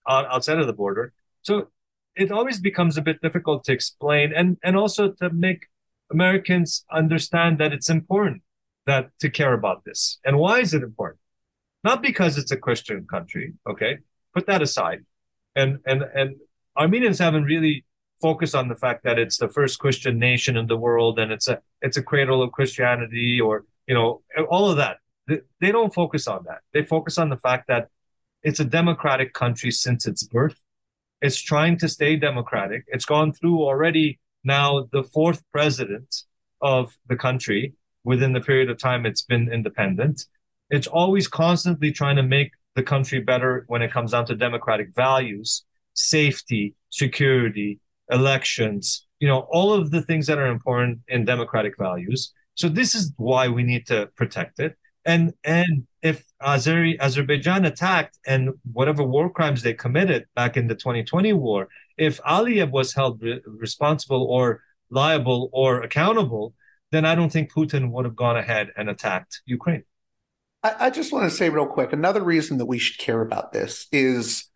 outside of the border. So it always becomes a bit difficult to explain and and also to make Americans understand that it's important that to care about this. And why is it important? not because it's a Christian country. Okay, put that aside. And and and Armenians haven't really focused on the fact that it's the first Christian nation in the world and it's a it's a cradle of Christianity or you know all of that. They don't focus on that. They focus on the fact that it's a democratic country since its birth. It's trying to stay democratic. It's gone through already now the fourth president of the country within the period of time it's been independent it's always constantly trying to make the country better when it comes down to democratic values, safety, security, elections, you know, all of the things that are important in democratic values. So this is why we need to protect it. And and if Azeri, Azerbaijan attacked and whatever war crimes they committed back in the 2020 war, if Aliyev was held re- responsible or liable or accountable, then I don't think Putin would have gone ahead and attacked Ukraine. I, I just want to say real quick another reason that we should care about this is,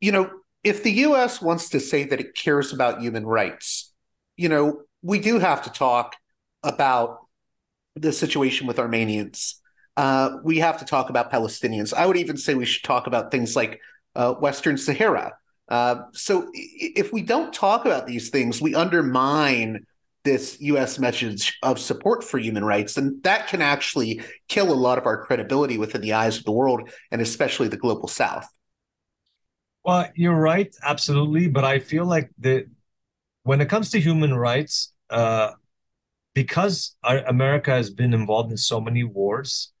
you know, if the U.S. wants to say that it cares about human rights, you know, we do have to talk about the situation with Armenians. Uh, we have to talk about Palestinians. I would even say we should talk about things like uh, Western Sahara. Uh, so if we don't talk about these things, we undermine this U.S. message of support for human rights, and that can actually kill a lot of our credibility within the eyes of the world and especially the global South. Well, you're right, absolutely. But I feel like the when it comes to human rights, uh, because our, America has been involved in so many wars,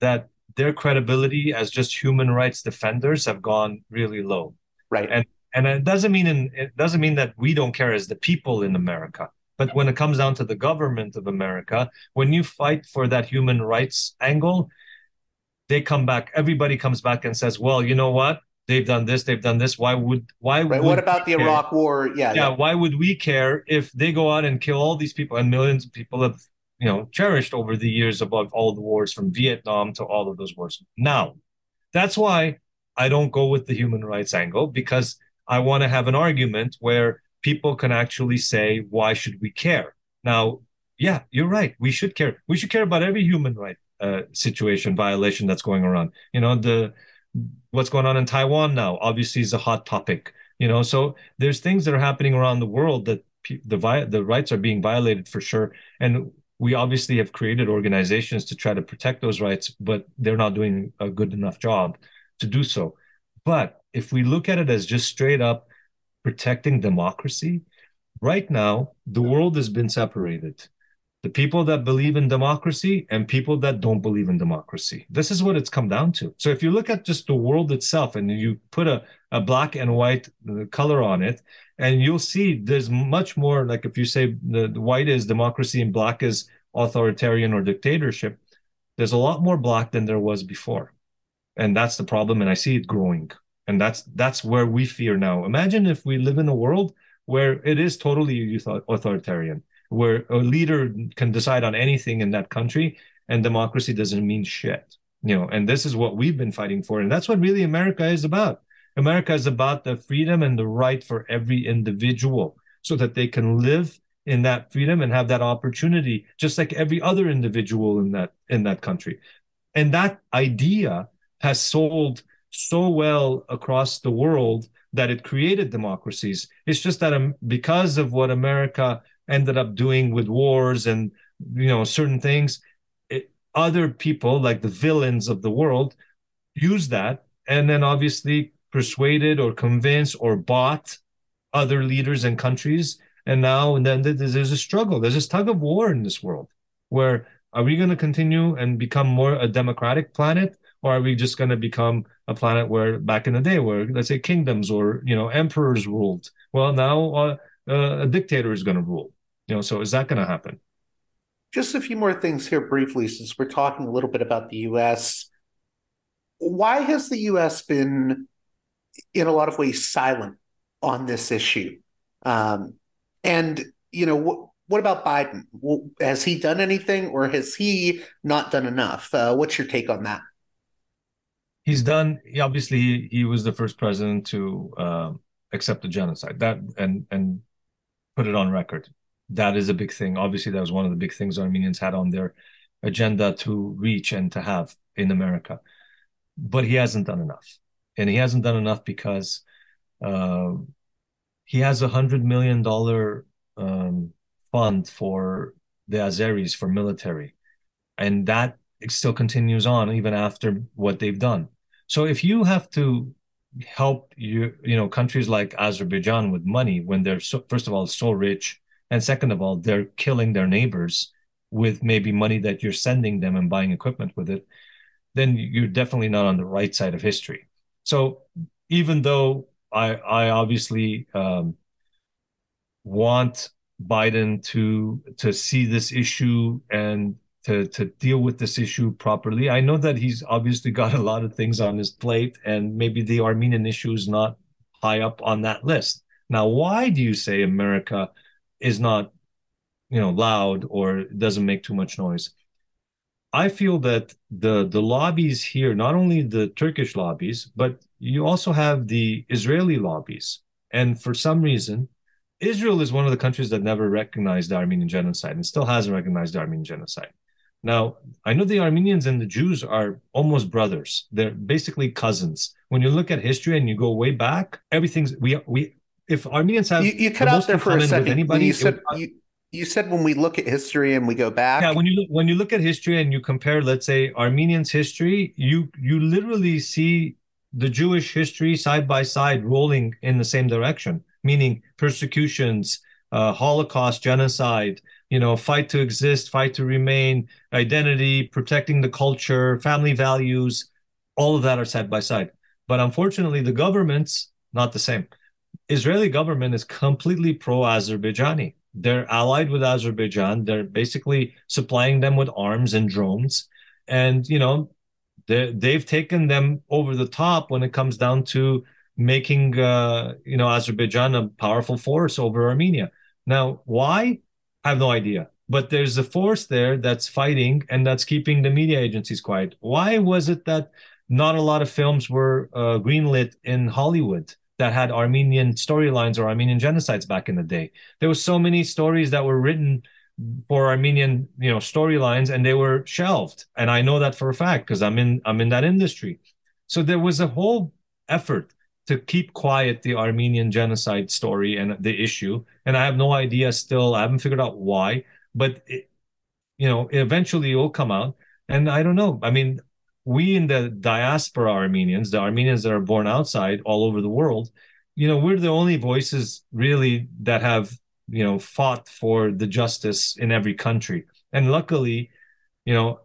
that their credibility as just human rights defenders have gone really low. Right. And and it doesn't mean in, it doesn't mean that we don't care as the people in America. But when it comes down to the government of America, when you fight for that human rights angle, they come back. Everybody comes back and says, "Well, you know what? They've done this. They've done this. Why would? Why? Right. Would what about the care? Iraq War? Yeah, yeah. Yeah. Why would we care if they go out and kill all these people and millions of people have you know cherished over the years above all the wars from Vietnam to all of those wars? Now, that's why I don't go with the human rights angle because I want to have an argument where people can actually say, why should we care? Now, yeah, you're right. We should care. We should care about every human right uh, situation violation that's going around. You know, the what's going on in Taiwan now obviously is a hot topic. You know, so there's things that are happening around the world that the the rights are being violated for sure, and we obviously have created organizations to try to protect those rights, but they're not doing a good enough job to do so. But if we look at it as just straight up protecting democracy, right now, the world has been separated. The people that believe in democracy and people that don't believe in democracy. This is what it's come down to. So if you look at just the world itself and you put a, a black and white uh, color on it, and you'll see there's much more. Like if you say the, the white is democracy and black is authoritarian or dictatorship, there's a lot more black than there was before, and that's the problem. And I see it growing, and that's that's where we fear now. Imagine if we live in a world where it is totally authoritarian, where a leader can decide on anything in that country, and democracy doesn't mean shit. You know, and this is what we've been fighting for, and that's what really America is about. America is about the freedom and the right for every individual so that they can live in that freedom and have that opportunity just like every other individual in that in that country. And that idea has sold so well across the world that it created democracies. It's just that um, because of what america ended up doing with wars and you know certain things it, other people like the villains of the world use that. And then obviously persuaded or convinced or bought other leaders and countries. And now and then there's a struggle. There's this tug of war in this world where are we going to continue and become more a democratic planet? Or are we just going to become a planet where back in the day where let's say kingdoms or you know emperors ruled? Well now uh, uh, a dictator is going to rule you know so is that going to happen? Just a few more things here briefly since we're talking a little bit about the us why has the us been in a lot of ways silent on this issue um, and you know what? What about Biden? Has he done anything, or has he not done enough? Uh, what's your take on that? He's done. He, obviously, he, he was the first president to uh, accept the genocide. That and and put it on record. That is a big thing. Obviously, that was one of the big things Armenians had on their agenda to reach and to have in America. But he hasn't done enough, and he hasn't done enough because uh, he has a hundred million dollar um, fund for the Azeris for military, and that still continues on even after what they've done. So if you have to help you, you know, countries like Azerbaijan with money when they're so, first of all so rich, and second of all they're killing their neighbors with maybe money that you're sending them and buying equipment with it, then you're definitely not on the right side of history. So even though I I obviously um, want Biden to to see this issue and to to deal with this issue properly. I know that he's obviously got a lot of things on his plate, and maybe the Armenian issue is not high up on that list. Now, why do you say America is not, you know, loud or doesn't make too much noise? I feel that the the lobbies here, not only the Turkish lobbies, but you also have the Israeli lobbies. And for some reason, Israel is one of the countries that never recognized the Armenian genocide and still hasn't recognized the Armenian genocide. Now, I know the Armenians and the Jews are almost brothers. They're basically cousins. When you look at history and you go way back, everything's we we if Armenians have you, you cut out there for a second. Anybody, you said, you, you said when we look at history and we go back. Yeah, when you look, when you look at history and you compare, let's say Armenians' history, you you literally see the Jewish history side by side rolling in the same direction, meaning persecutions, uh, Holocaust, genocide, you know, fight to exist, fight to remain, identity, protecting the culture, family values, all of that are side by side. But unfortunately, the government's not the same. Israeli government is completely pro-Azerbaijani. They're allied with Azerbaijan. They're basically supplying them with arms and drones. And, you know, they've taken them over the top when it comes down to making uh, you know Azerbaijan a powerful force over Armenia. Now, why? I have no idea. But there's a force there that's fighting and that's keeping the media agencies quiet. Why was it that not a lot of films were uh, greenlit in Hollywood that had Armenian storylines or Armenian genocides back in the day? There were so many stories that were written for Armenian, you know, storylines, and they were shelved. And I know that for a fact because I'm in I'm in that industry. So there was a whole effort to keep quiet the Armenian genocide story and the issue. And I have no idea still. I haven't figured out why, but it, you know, eventually it will come out. And I don't know. I mean, we in the diaspora Armenians, the Armenians that are born outside all over the world, you know, we're the only voices really that have you know fought for the justice in every country and luckily you know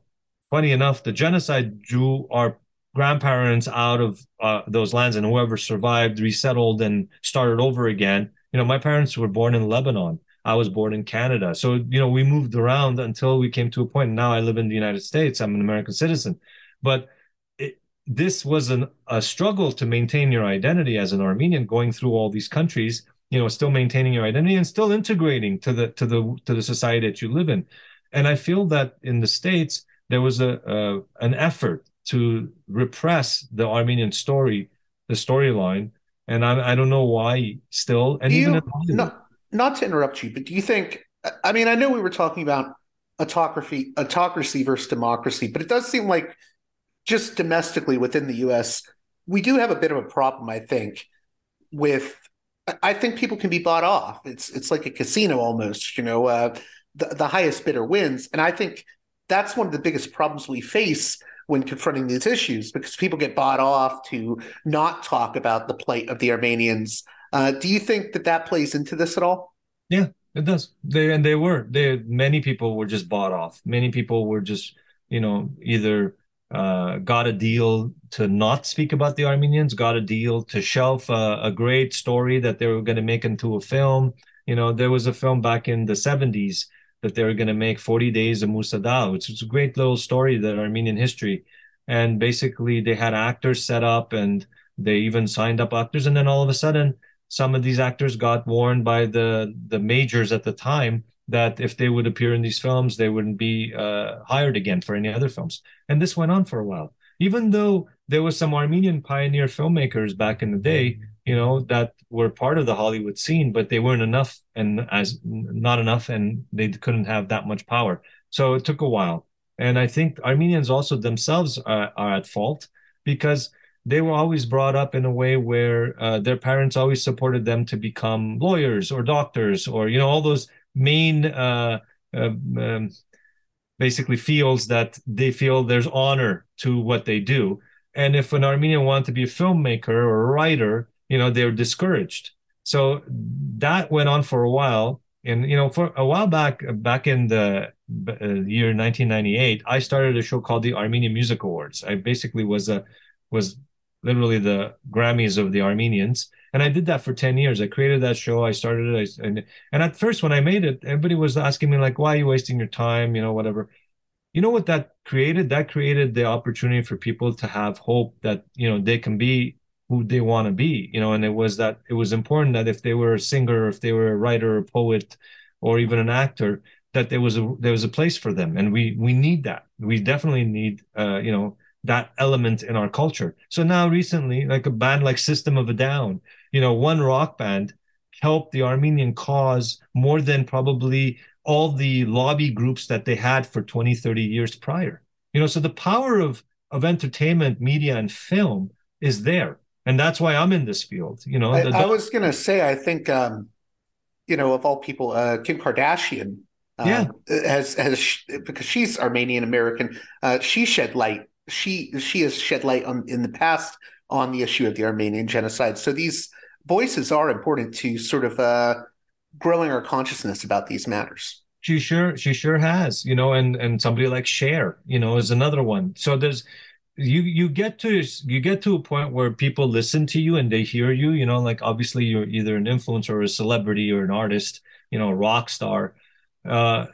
funny enough the genocide drew our grandparents out of uh, those lands and whoever survived resettled and started over again. You know, my parents were born in Lebanon. I was born in Canada. So, you know, we moved around until we came to a point. Now I live in the United States. I'm an American citizen. But it, this was an, a struggle to maintain your identity as an Armenian going through all these countries, you know, still maintaining your identity and still integrating to the to the to the society that you live in. And I feel that in the States, there was a, an effort to repress the Armenian story, the storyline. And I, I don't know why still. And you, even not, not to interrupt you, but do you think? I mean, I know we were talking about autocracy, autocracy versus democracy, but it does seem like just domestically within the U.S., we do have a bit of a problem. I think with I think people can be bought off. It's it's like a casino almost. You know, uh, the the highest bidder wins, and I think that's one of the biggest problems we face when confronting these issues because people get bought off to not talk about the plight of the Armenians. Uh, do you think that that plays into this at all? Yeah, it does. They and they were. They many people were just bought off. Many people were just you know either uh, got a deal to not speak about the Armenians, got a deal to shelf a, a great story that they were going to make into a film. You know, there was a film back in the 70s that they were going to make 40 Days of Musa Dagh, which was a great little story that Armenian history. And basically, they had actors set up and they even signed up actors. And then all of a sudden, some of these actors got warned by the, the majors at the time that if they would appear in these films, they wouldn't be uh, hired again for any other films. And this went on for a while. Even though there was some Armenian pioneer filmmakers back in the day, you know, that were part of the Hollywood scene, but they weren't enough and as not enough, and they couldn't have that much power. So it took a while. And I think Armenians also themselves are, are at fault because they were always brought up in a way where uh, their parents always supported them to become lawyers or doctors or you know all those main uh, uh, um, basically fields that they feel there's honor to what they do. And if an Armenian wanted to be a filmmaker or a writer, you know, they're discouraged. So that went on for a while. And, you know, for a while back, back in the uh, year 1998, I started a show called the Armenian Music Awards. I basically was a, was literally the Grammys of the Armenians and I did that for 10 years. I created that show. I started it. And, and at first, when I made it, everybody was asking me, like, why are you wasting your time? You know, whatever. You know what that created? That created the opportunity for people to have hope that, you know, they can be who they want to be, you know, and it was that it was important that if they were a singer, if they were a writer, a poet, or even an actor, that there was a there was a place for them. And we we need that. We definitely need uh, you know, that element in our culture. So now recently, like a band like System of a Down, you know, one rock band helped the Armenian cause more than probably all the lobby groups that they had for 20, 30 years prior. You know, so the power of of entertainment, media, and film is there. And that's why I'm in this field. You know, I, the, I was gonna say, I think um, you know, of all people, uh, Kim Kardashian uh, yeah. has has because she's Armenian American, uh, she shed light. She she has shed light on in the past on the issue of the Armenian genocide. So these voices are important to sort of uh, growing our consciousness about these matters. She sure she sure has, you know, and and somebody like Cher, you know, is another one. So there's you you get to you get to a point where people listen to you and they hear you, you know, like obviously you're either an influencer or a celebrity or an artist, you know, a rock star. Uh,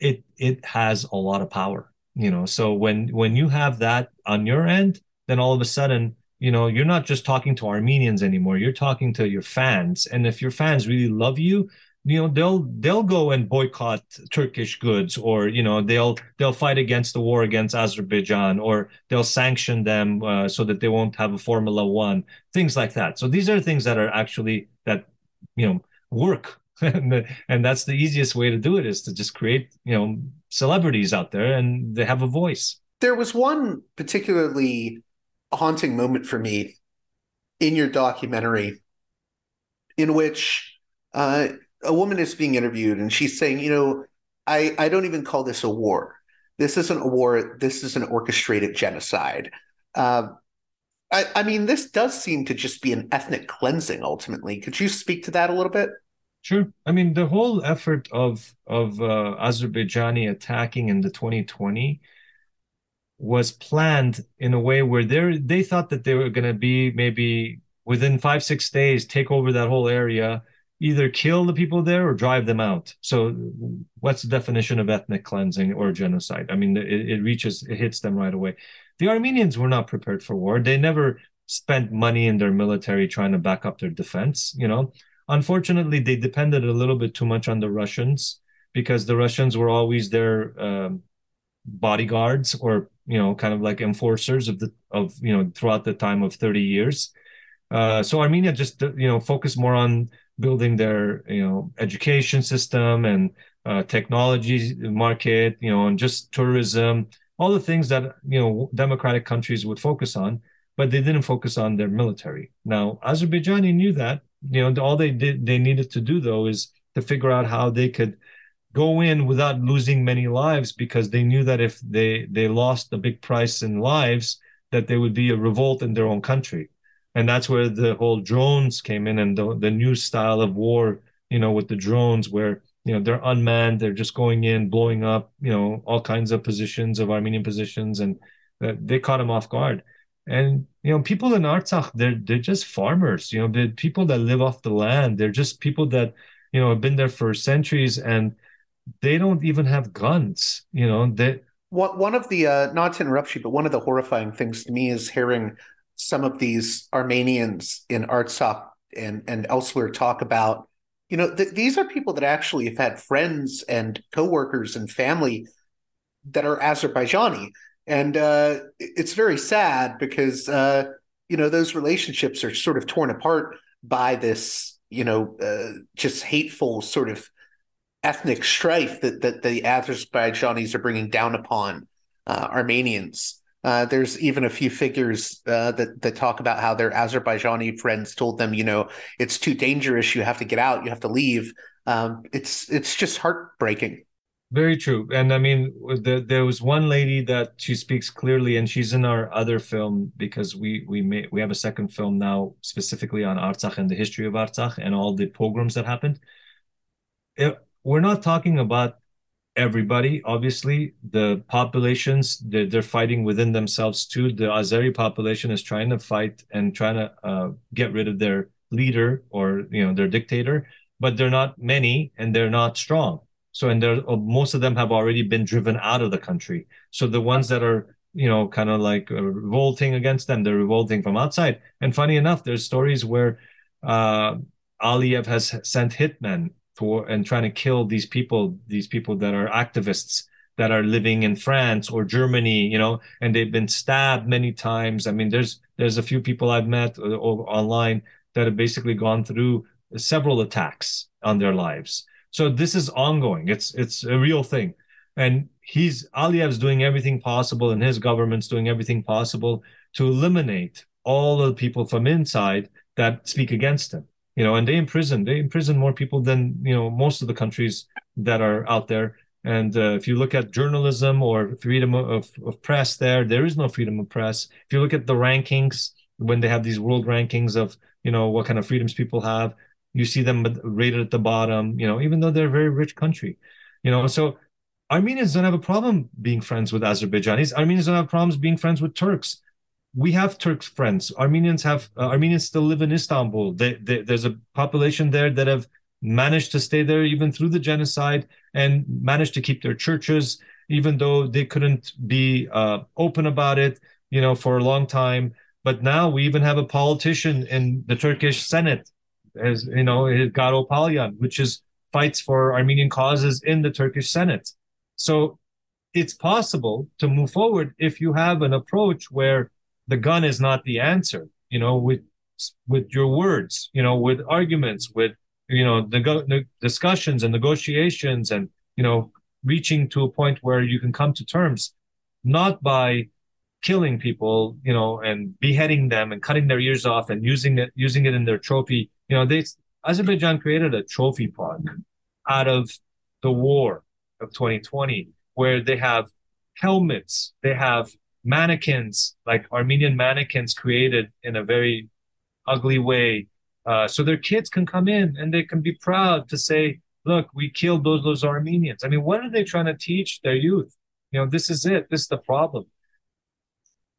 it it has a lot of power, you know. So when when you have that on your end, then all of a sudden you know you're not just talking to armenians anymore. You're talking to your fans. And if your fans really love you you know they'll they'll go and boycott turkish goods or you know they'll they'll fight against the war against azerbaijan or they'll sanction them uh, so that they won't have a formula 1 things like that. So these are things that are actually that you know work. And, and that's the easiest way to do it is to just create you know celebrities out there and they have a voice. There was one particularly haunting moment for me in your documentary in which uh, a woman is being interviewed and she's saying, you know, I, I don't even call this a war. This isn't a war. This is an orchestrated genocide. Uh, I, I mean, this does seem to just be an ethnic cleansing ultimately. Could you speak to that a little bit? Sure. I mean, the whole effort of of uh, Azerbaijani attacking in the 2020 was planned in a way where they they thought that they were going to be maybe within five six days take over that whole area either kill the people there or drive them out. So what's the definition of ethnic cleansing or genocide? I mean it, it reaches it hits them right away. The armenians were not prepared for war. They never spent money in their military trying to back up their defense you know? Unfortunately they depended a little bit too much on the russians because the russians were always their um, bodyguards or you know kind of like enforcers of the of you know throughout the time of 30 years. Uh, so armenia just you know focused more on building their you know education system and uh, technology market you know and just tourism all the things that you know democratic countries would focus on but they didn't focus on their military. Now azerbaijani knew that you know all they did they needed to do though is to figure out how they could go in without losing many lives because they knew that if they they lost a big price in lives that there would be a revolt in their own country. And that's where the whole drones came in and the, the new style of war you know with the drones where you know they're unmanned they're just going in blowing up you know all kinds of positions of armenian positions and uh, they caught them off guard. And you know people in artsakh they're they're just farmers you know the people that live off the land. They're just people that you know have been there for centuries and they don't even have guns. You know, they. One one of the uh, not to interrupt you, but one of the horrifying things to me is hearing some of these Armenians in Artsakh and and elsewhere talk about, you know, th- these are people that actually have had friends and coworkers and family that are Azerbaijani, and uh, it's very sad because uh, you know those relationships are sort of torn apart by this, you know, uh, just hateful sort of ethnic strife that, that the Azerbaijanis are bringing down upon uh, Armenians. Uh, there's even a few figures uh, that that talk about how their Azerbaijani friends told them, you know, it's too dangerous. You have to get out. You have to leave. Um, it's it's just heartbreaking. Very true. And I mean, the, there was one lady that she speaks clearly, and she's in our other film because we we may, we have a second film now specifically on Artsakh and the history of Artsakh and all the pogroms that happened. It, we're not talking about everybody. Obviously, the populations they're, they're, fighting within themselves too. The Azeri population is trying to fight and trying to uh, get rid of their leader or you know their dictator, but they're not many and they're not strong. So, and there uh, most of them have already been driven out of the country. So the ones that are you know kind of like uh, revolting against them, they're revolting from outside. And funny enough, there's stories where uh, Aliyev has sent hitmen for and trying to kill these people, these people that are activists that are living in France or Germany, you know, and they've been stabbed many times. I mean, there's there's a few people I've met uh, online that have basically gone through several attacks on their lives. So this is ongoing. It's it's a real thing, and he's Aliyev's doing everything possible, and his government's doing everything possible to eliminate all the people from inside that speak against him you know, and they imprison they imprison more people than you know most of the countries that are out there. And uh, if you look at journalism or freedom of, of press, there there is no freedom of press. If you look at the rankings when they have these world rankings of you know what kind of freedoms people have, you see them rated at the bottom. You know, even though they're a very rich country, you know, so. Armenians don't have a problem being friends with Azerbaijanis. Armenians don't have problems being friends with Turks we have Turks friends. Armenians have uh, Armenians still live in Istanbul. They, they, there's a population there that have managed to stay there even through the genocide and managed to keep their churches, even though they couldn't be uh, open about it, you know, for a long time. But now we even have a politician in the Turkish Senate, as you know, Garo Paylan, which is fights for Armenian causes in the Turkish Senate. So it's possible to move forward if you have an approach where the gun is not the answer you know with with your words you know with arguments with you know the discussions and negotiations and you know reaching to a point where you can come to terms not by killing people you know and beheading them and cutting their ears off and using it using it in their trophy. You know they azerbaijan created a trophy park out of the war of 2020 where they have helmets they have mannequins, like Armenian mannequins created in a very ugly way. Uh, so their kids can come in and they can be proud to say, look, we killed those, those Armenians. I mean, what are they trying to teach their youth? You know, this is it. This is the problem.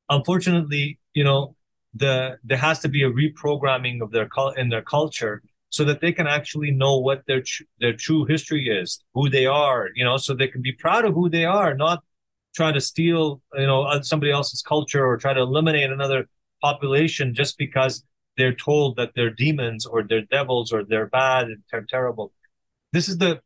unfortunately, you know, the there has to be a reprogramming of their in their culture so that they can actually know what their their true history is, who they are, you know, so they can be proud of who they are, not try to steal, you know, somebody else's culture or try to eliminate another population just because they're told that they're demons or they're devils or they're bad and they're terrible. This is the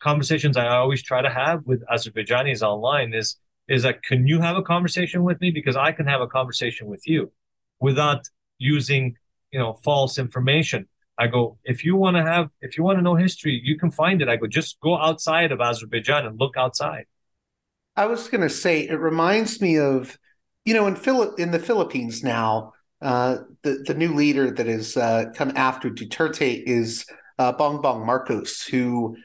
conversations I always try to have with Azerbaijanis online is is that can you have a conversation with me because I can have a conversation with you without using you know false information. I go if you want to have if you want to know history you can find it. I go just go outside of Azerbaijan and look outside. I was going to say it reminds me of you know in Philip in the Philippines now uh, the the new leader that has uh, come after Duterte is uh, Bongbong Marcos who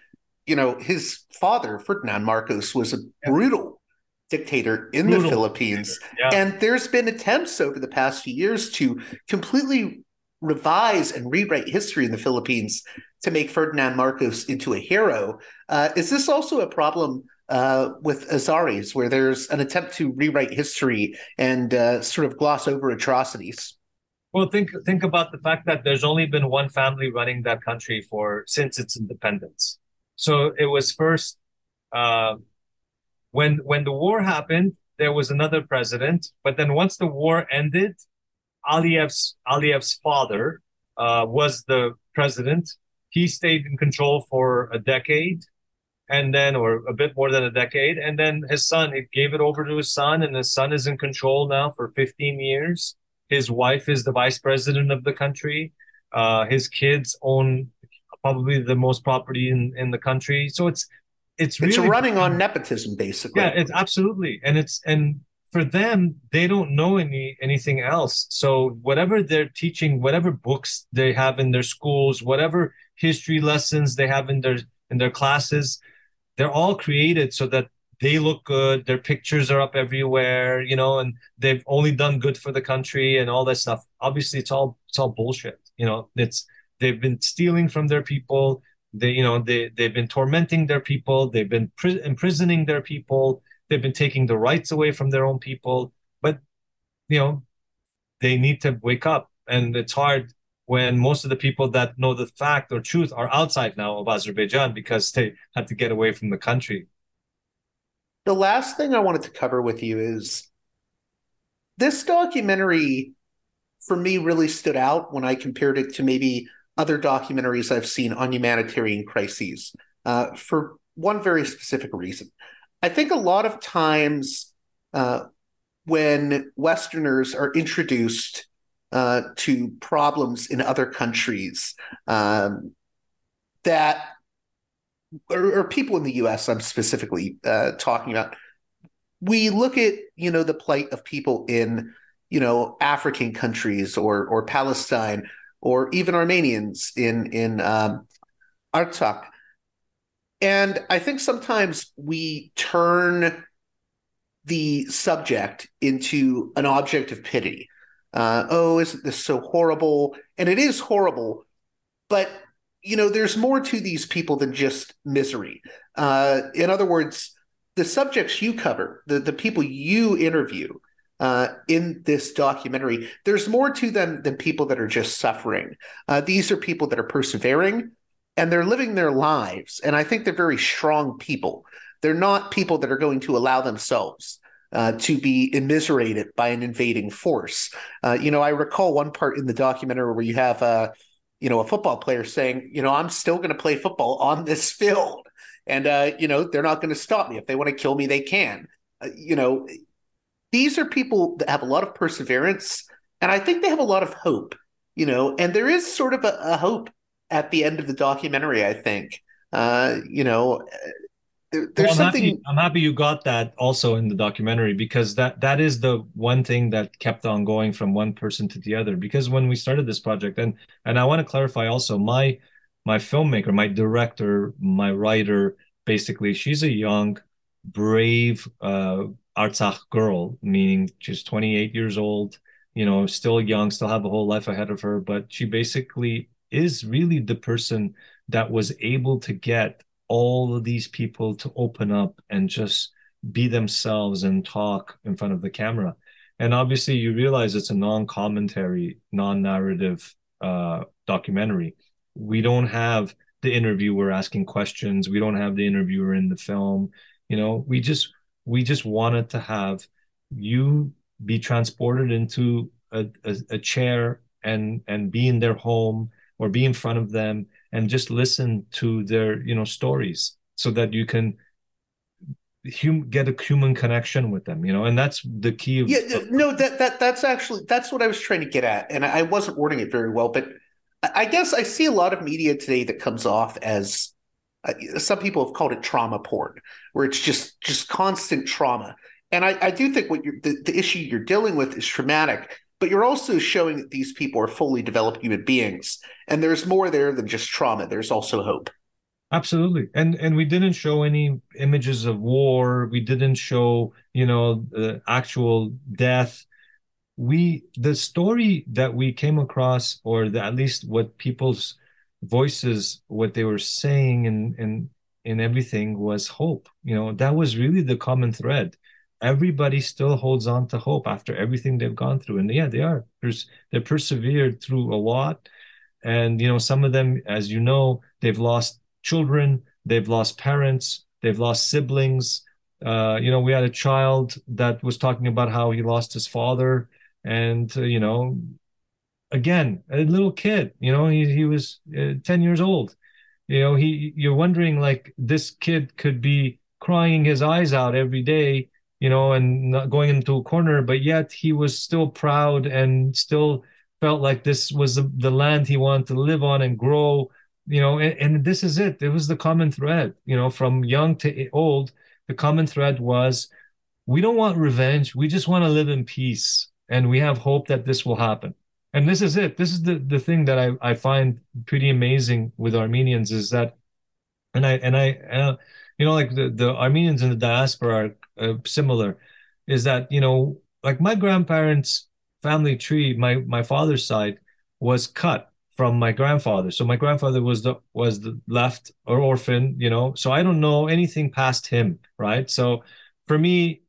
you know, his father, Ferdinand Marcos, was a brutal dictator in brutal. the Philippines. Yeah. And there's been attempts over the past few years to completely revise and rewrite history in the Philippines to make Ferdinand Marcos into a hero. Uh, is this also a problem uh, with Azeris, where there's an attempt to rewrite history and uh, sort of gloss over atrocities? Well, think think about the fact that there's only been one family running that country for since its independence. So it was first uh, when when the war happened, there was another president, but then once the war ended, Aliyev's Aliyev's father uh, was the president. He stayed in control for a decade, and then or a bit more than a decade, and then his son he gave it over to his son, and his son is in control now for 15 years. His wife is the vice president of the country. Uh, his kids own probably the most property in, in the country. So it's it's really it's running on nepotism, basically. Yeah, it's absolutely, and it's and for them, they don't know any anything else. So whatever they're teaching, whatever books they have in their schools, whatever history lessons they have in their in their classes, they're all created so that they look good their pictures are up everywhere you know and they've only done good for the country and all that stuff. Obviously it's all it's all bullshit you know. It's they've been stealing from their people. They you know they they've been tormenting their people. They've been pri- imprisoning their people. They've been taking the rights away from their own people. But you know they need to wake up and it's hard when most of the people that know the fact or truth are outside now of Azerbaijan because they had to get away from the country the last thing I wanted to cover with you is this documentary for me really stood out when I compared it to maybe other documentaries I've seen on humanitarian crises uh, for one very specific reason. I think a lot of times uh, when Westerners are introduced uh, to problems in other countries, um, that or, or, people in the U.S. I'm specifically uh, talking about, we look at you know the plight of people in you know African countries or or Palestine or even Armenians in in um, Artsakh. And I think sometimes we turn the subject into an object of pity. Uh, oh, isn't this so horrible? And it is horrible, but you know, there's more to these people than just misery. Uh, in other words, the subjects you cover, the the people you interview, uh, in this documentary. There's more to them than people that are just suffering. Uh, these are people that are persevering and they're living their lives. And I think they're very strong people. They're not people that are going to allow themselves uh, to be immiserated by an invading force. Uh, you know, I recall one part in the documentary where you have a, uh, you know, a football player saying, you know, I'm still going to play football on this field, and uh, you know, they're not going to stop me. If they want to kill me, they can. Uh, you know, these are people that have a lot of perseverance and I think they have a lot of hope, you know, and there is sort of a, a hope at the end of the documentary, I think. You know, there, there's well, I'm something happy, I'm happy you got that also in the documentary because that that is the one thing that kept on going from one person to the other because when we started this project and and I want to clarify also my my filmmaker, my director, my writer, basically she's a young brave uh, Artsakh girl, meaning she's 28 years old, you know, still young, still have a whole life ahead of her. But she basically is really the person that was able to get all of these people to open up and just be themselves and talk in front of the camera. and obviously you realize it's a non-commentary non-narrative uh, documentary. We don't have the interviewer asking questions. We don't have the interviewer in the film. You know we just we just wanted to have you be transported into a, a, a chair and and be in their home or be in front of them and just listen to their you know stories so that you can hum, get a human connection with them you know and that's the key of, yeah no that that that's actually that's what i was trying to get at and i wasn't wording it very well but i guess i see a lot of media today that comes off as uh, some people have called it trauma porn where it's just just constant trauma and i, I do think what the, the issue you're dealing with is traumatic but you're also showing that these people are fully developed human beings and there's more there than just trauma. There's also hope. Absolutely. And and we didn't show any images of war. We didn't show you know the actual death. We the story that we came across or the, at least what people's voices what they were saying and and in everything was hope. You know that was really the common thread everybody still holds on to hope after everything they've gone through. And yeah they are. There's they persevered through a lot. And you know some of them as you know they've lost children they've lost parents they've lost siblings. Uh, you know we had a child that was talking about how he lost his father. And uh, you know again a little kid you know he, he was uh, 10 years old. You know he you're wondering like this kid could be crying his eyes out every day you know, and not going into a corner, but yet he was still proud and still felt like this was the, the land he wanted to live on and grow, you know, and, and this is it. It was the common thread, you know, from young to old. The common thread was we don't want revenge. We just want to live in peace. And we have hope that this will happen. And this is it. This is the, the thing that I, I find pretty amazing with Armenians is that, and I, and I, uh, you know, like the, the Armenians in the diaspora are uh, similar is that you know like my grandparents family tree my my father's side was cut from my grandfather. So my grandfather was the was the left or orphan you know so i don't know anything past him right? So for me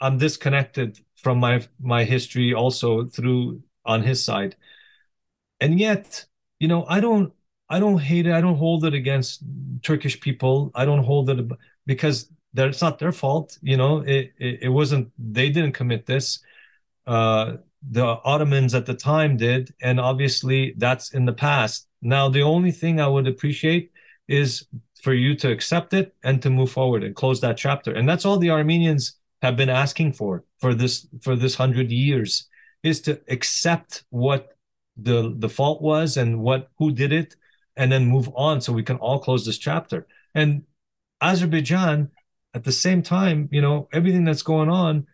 i'm disconnected from my my history also through on his side. And yet you know i don't i don't hate it. I don't hold it against turkish people. I don't hold it because it's not their fault you know? It, it, it wasn't they didn't commit this. Uh the ottomans at the time did and obviously that's in the past. Now the only thing i would appreciate is for you to accept it and to move forward and close that chapter. And that's all the armenians have been asking for for this for this 100 years is to accept what the the fault was and what who did it and then move on so we can all close this chapter and azerbaijan at the same time, you know, everything that's going on,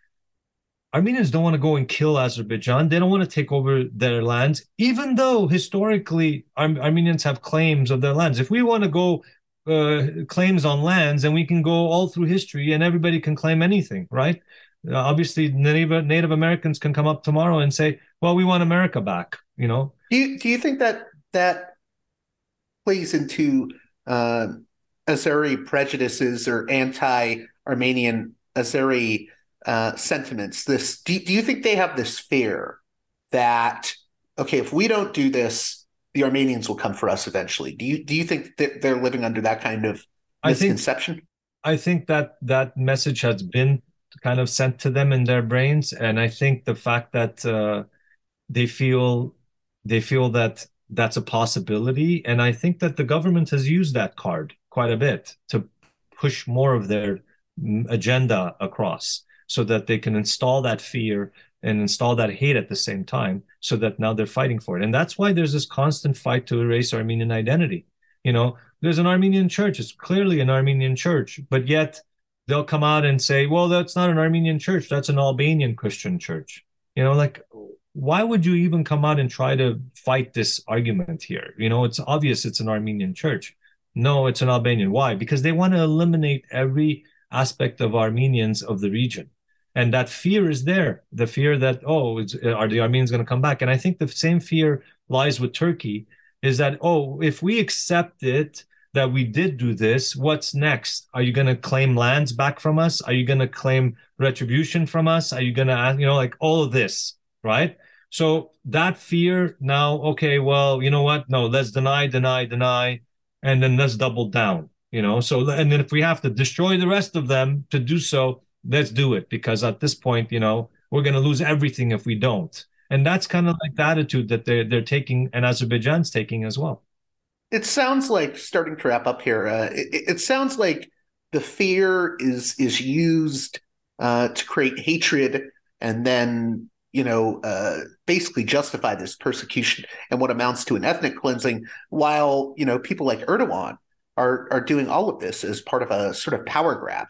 Armenians don't want to go and kill Azerbaijan. They don't want to take over their lands, even though historically Ar- Armenians have claims of their lands. If we want to go uh, claims on lands, and we can go all through history, and everybody can claim anything, right? Uh, obviously, Native Native Americans can come up tomorrow and say, "Well, we want America back." You know. Do you do you think that that plays into uh, Azeri prejudices or anti-Armenian Azeri uh, sentiments. This do, do you think they have this fear that okay, if we don't do this, the Armenians will come for us eventually? Do you do you think that they're living under that kind of misconception? I think, I think that that message has been kind of sent to them in their brains, and I think the fact that uh, they feel they feel that that's a possibility, and I think that the government has used that card quite a bit to push more of their agenda across so that they can install that fear and install that hate at the same time so that now they're fighting for it. And that's why there's this constant fight to erase armenian identity. You know there's an armenian church. It's clearly an armenian church but yet they'll come out and say well that's not an armenian church. That's an albanian christian church. You know like why would you even come out and try to fight this argument here you know it's obvious it's an armenian church no, it's an Albanian. Why? Because they want to eliminate every aspect of Armenians of the region. And that fear is there. The fear that, oh, are the Armenians going to come back? And I think the same fear lies with Turkey is that, oh, if we accept it, that we did do this. What's next? Are you going to claim lands back from us? Are you going to claim retribution from us? Are you going to, you know, like all of this, right? So that fear now, okay, well, you know what? No, let's deny, deny, deny, and then let's double down, you know? So, and then if we have to destroy the rest of them to do so, let's do it because at this point, you know, we're going to lose everything if we don't. And that's kind of like the attitude that they're, they're taking and Azerbaijan's taking as well. It sounds like starting to wrap up here. Uh, it, it, sounds like the fear is is used uh, to create hatred and then you know, uh, basically justify this persecution and what amounts to an ethnic cleansing, while you know people like Erdogan are are doing all of this as part of a sort of power grab.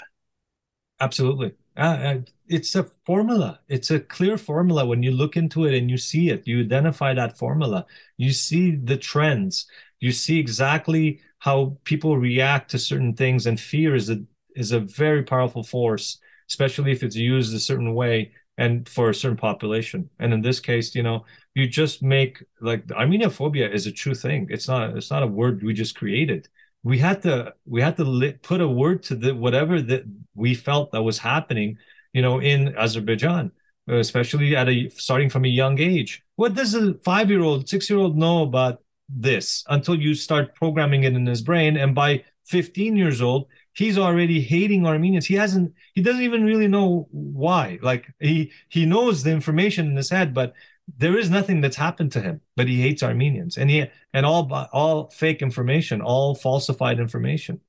Absolutely, uh, uh, it's a formula. It's a clear formula when you look into it and you see it. You identify that formula. You see the trends. You see exactly how people react to certain things, and fear is a is a very powerful force, especially if it's used a certain way and for a certain population. And in this case, you know, you just make like Armenophobia is a true thing. It's not it's not a word we just created. We had to we had to li- put a word to the whatever that we felt that was happening, you know, in Azerbaijan, especially at a starting from a young age. What does a five year old, six year old know about this until you start programming it in his brain? And by 15 years old, he's already hating Armenians. He hasn't, he doesn't even really know why. Like he he knows the information in his head, but there is nothing that's happened to him. But he hates Armenians, and he and all all fake information, all falsified information.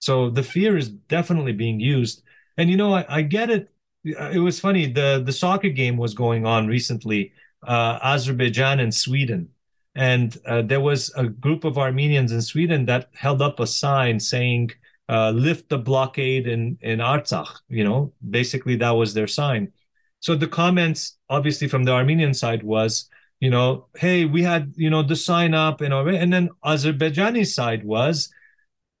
So the fear is definitely being used. And you know, I, I get it. It was funny. The the soccer game was going on recently, uh, Azerbaijan and Sweden. And uh, there was a group of Armenians in Sweden that held up a sign saying, uh, lift the blockade in in Artsakh. You know, basically that was their sign. So the comments, obviously from the Armenian side, was, you know, hey, we had you know the sign up and all, and then Azerbaijani side was,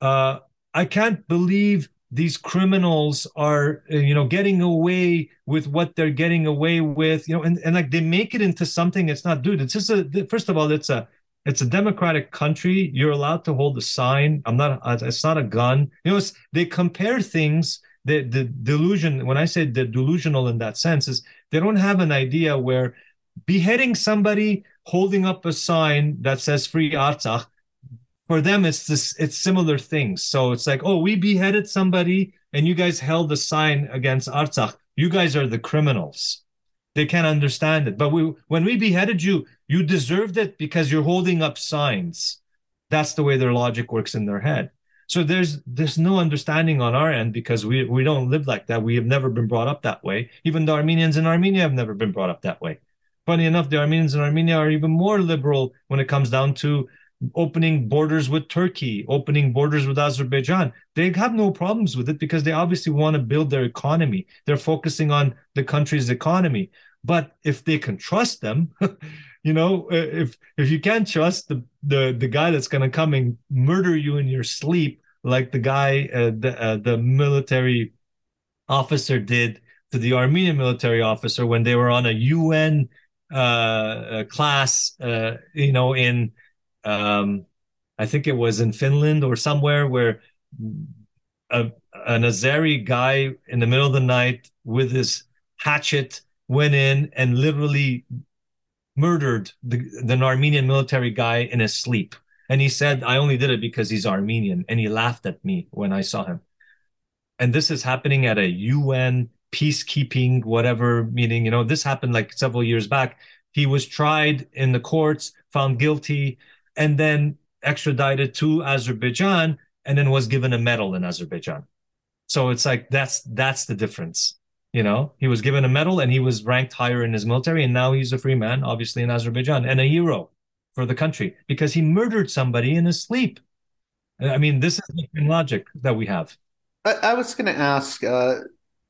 uh, I can't believe these criminals are uh, you know getting away with what they're getting away with you know and, and like they make it into something it's not dude it's just a first of all it's a it's a democratic country. You're allowed to hold a sign. I'm not. Uh, it's not a gun. You know, they compare things. The the delusion. When I say the delusional in that sense is they don't have an idea where beheading somebody holding up a sign that says "Free Artsakh" for them it's this. It's similar things. So it's like, oh, we beheaded somebody, and you guys held a sign against Artsakh. You guys are the criminals. They can't understand it. But we, when we beheaded you, you deserved it because you're holding up signs. That's the way their logic works in their head. So there's there's no understanding on our end because we we don't live like that. We have never been brought up that way. Even the Armenians in Armenia have never been brought up that way. Funny enough, the Armenians in Armenia are even more liberal when it comes down to opening borders with Turkey, opening borders with Azerbaijan. They have no problems with it because they obviously want to build their economy. They're focusing on the country's economy. But if they can trust them, you know, if if you can't trust the the the guy that's going to come and murder you in your sleep, like the guy uh, the uh, the military officer did to the Armenian military officer when they were on a UN uh, class, uh, you know, in um, I think it was in Finland or somewhere where a, an Azeri guy in the middle of the night with his hatchet went in and literally murdered the, the Armenian military guy in his sleep. And he said, I only did it because he's Armenian. And he laughed at me when I saw him. And this is happening at a UN peacekeeping, whatever meeting. You know, this happened like several years back. He was tried in the courts, found guilty, and then extradited to Azerbaijan, and then was given a medal in Azerbaijan. So it's like that's that's the difference. You know, he was given a medal and he was ranked higher in his military, and now he's a free man, obviously in Azerbaijan, and a hero for the country because he murdered somebody in his sleep. I mean, this is the logic that we have. I, I was going to ask, uh,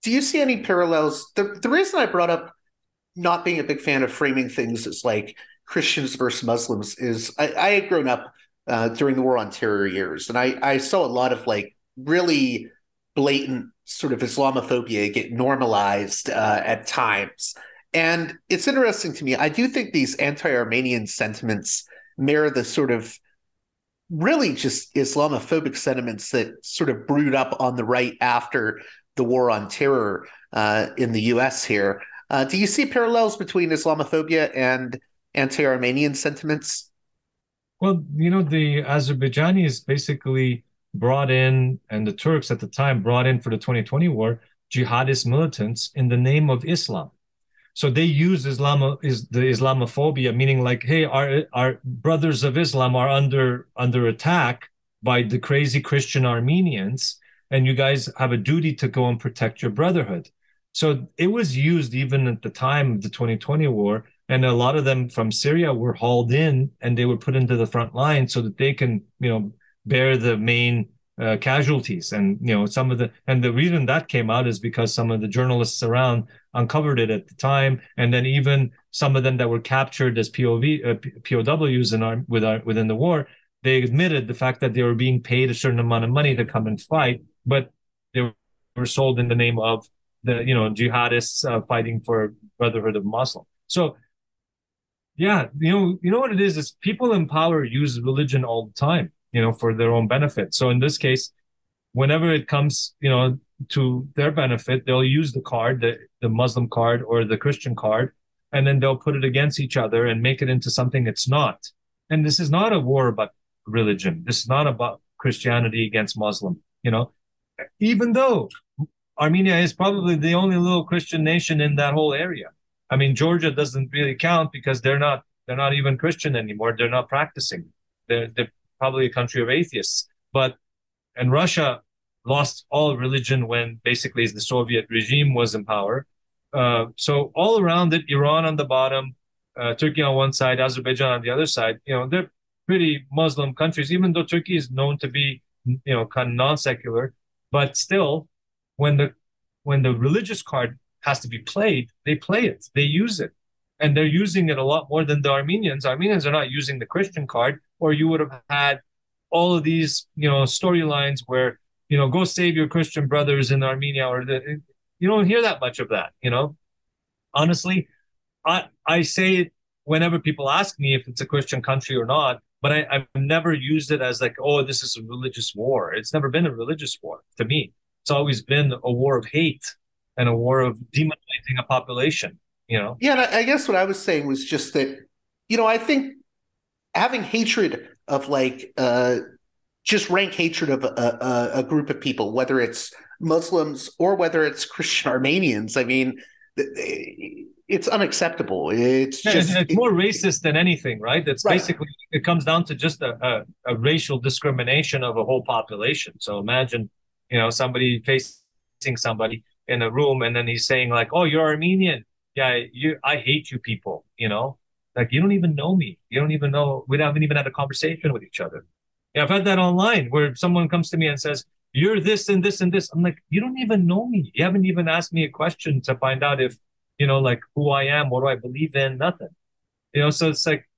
do you see any parallels? The, the reason I brought up not being a big fan of framing things as like Christians versus Muslims is I, I had grown up uh, during the War on Terror years, and I, I saw a lot of like really blatant sort of Islamophobia get normalized uh, at times. And it's interesting to me. I do think these anti Armenian sentiments mirror the sort of really just Islamophobic sentiments that sort of brewed up on the right after the war on terror uh, in the U.S. here. Uh, do you see parallels between Islamophobia and anti-Armenian sentiments? Well, you know, the Azerbaijanis basically brought in, and the Turks at the time brought in for the 2020 war, jihadist militants in the name of Islam. So they use Islam is the Islamophobia, meaning like, hey, our our brothers of Islam are under under attack by the crazy Christian Armenians, and you guys have a duty to go and protect your brotherhood. So it was used even at the time of the 2020 war, and a lot of them from Syria were hauled in and they were put into the front line so that they can, you know, bear the main uh, casualties. And you know some of the and the reason that came out is because some of the journalists around uncovered it at the time. And then even some of them that were captured as POV uh, POWs in our with our within the war they admitted the fact that they were being paid a certain amount of money to come and fight but they were sold in the name of the you know jihadists uh, fighting for brotherhood of Muslim. So yeah you know you know what it is? Is people in power use religion all the time you know, for their own benefit. So in this case, whenever it comes, you know, to their benefit, they'll use the card, the, the Muslim card or the Christian card, and then they'll put it against each other and make it into something it's not. And this is not a war about religion. This is not about Christianity against Muslim, you know, even though Armenia is probably the only little Christian nation in that whole area. I mean, Georgia doesn't really count because they're not they're not even Christian anymore. They're not practicing. They're, they're probably a country of atheists. But and Russia lost all religion when basically the Soviet regime was in power. Uh, so all around it, Iran on the bottom, uh, Turkey on one side, Azerbaijan on the other side. You know, they're pretty Muslim countries, even though Turkey is known to be, you know, kind of non-secular. But still, when the when the religious card has to be played, they play it, they use it, and they're using it a lot more than the Armenians. Armenians are not using the Christian card or you would have had all of these, you know, storylines where, you know, go save your Christian brothers in Armenia, or the, you don't hear that much of that, you know. Honestly, I I say it whenever people ask me if it's a Christian country or not, but I, I've never used it as like, oh, this is a religious war. It's never been a religious war to me. It's always been a war of hate and a war of demonizing a population. You know. Yeah, I guess what I was saying was just that, you know, I think having hatred of like uh, just rank hatred of a, a, a, group of people, whether it's Muslims or whether it's Christian Armenians. I mean, it's unacceptable. It's just it's more racist than anything, right? It's right. basically it comes down to just a, a, a, racial discrimination of a whole population. So imagine, you know, somebody facing somebody in a room and then he's saying like, "Oh, you're Armenian. Yeah, you. I hate you people." You know, like you don't even know me. You don't even know. We haven't even had a conversation with each other. Yeah, I've had that online where someone comes to me and says, "You're this and this and this." I'm like, you don't even know me. You haven't even asked me a question to find out if you know, like who I am, what do I believe in, nothing. You know, so it's like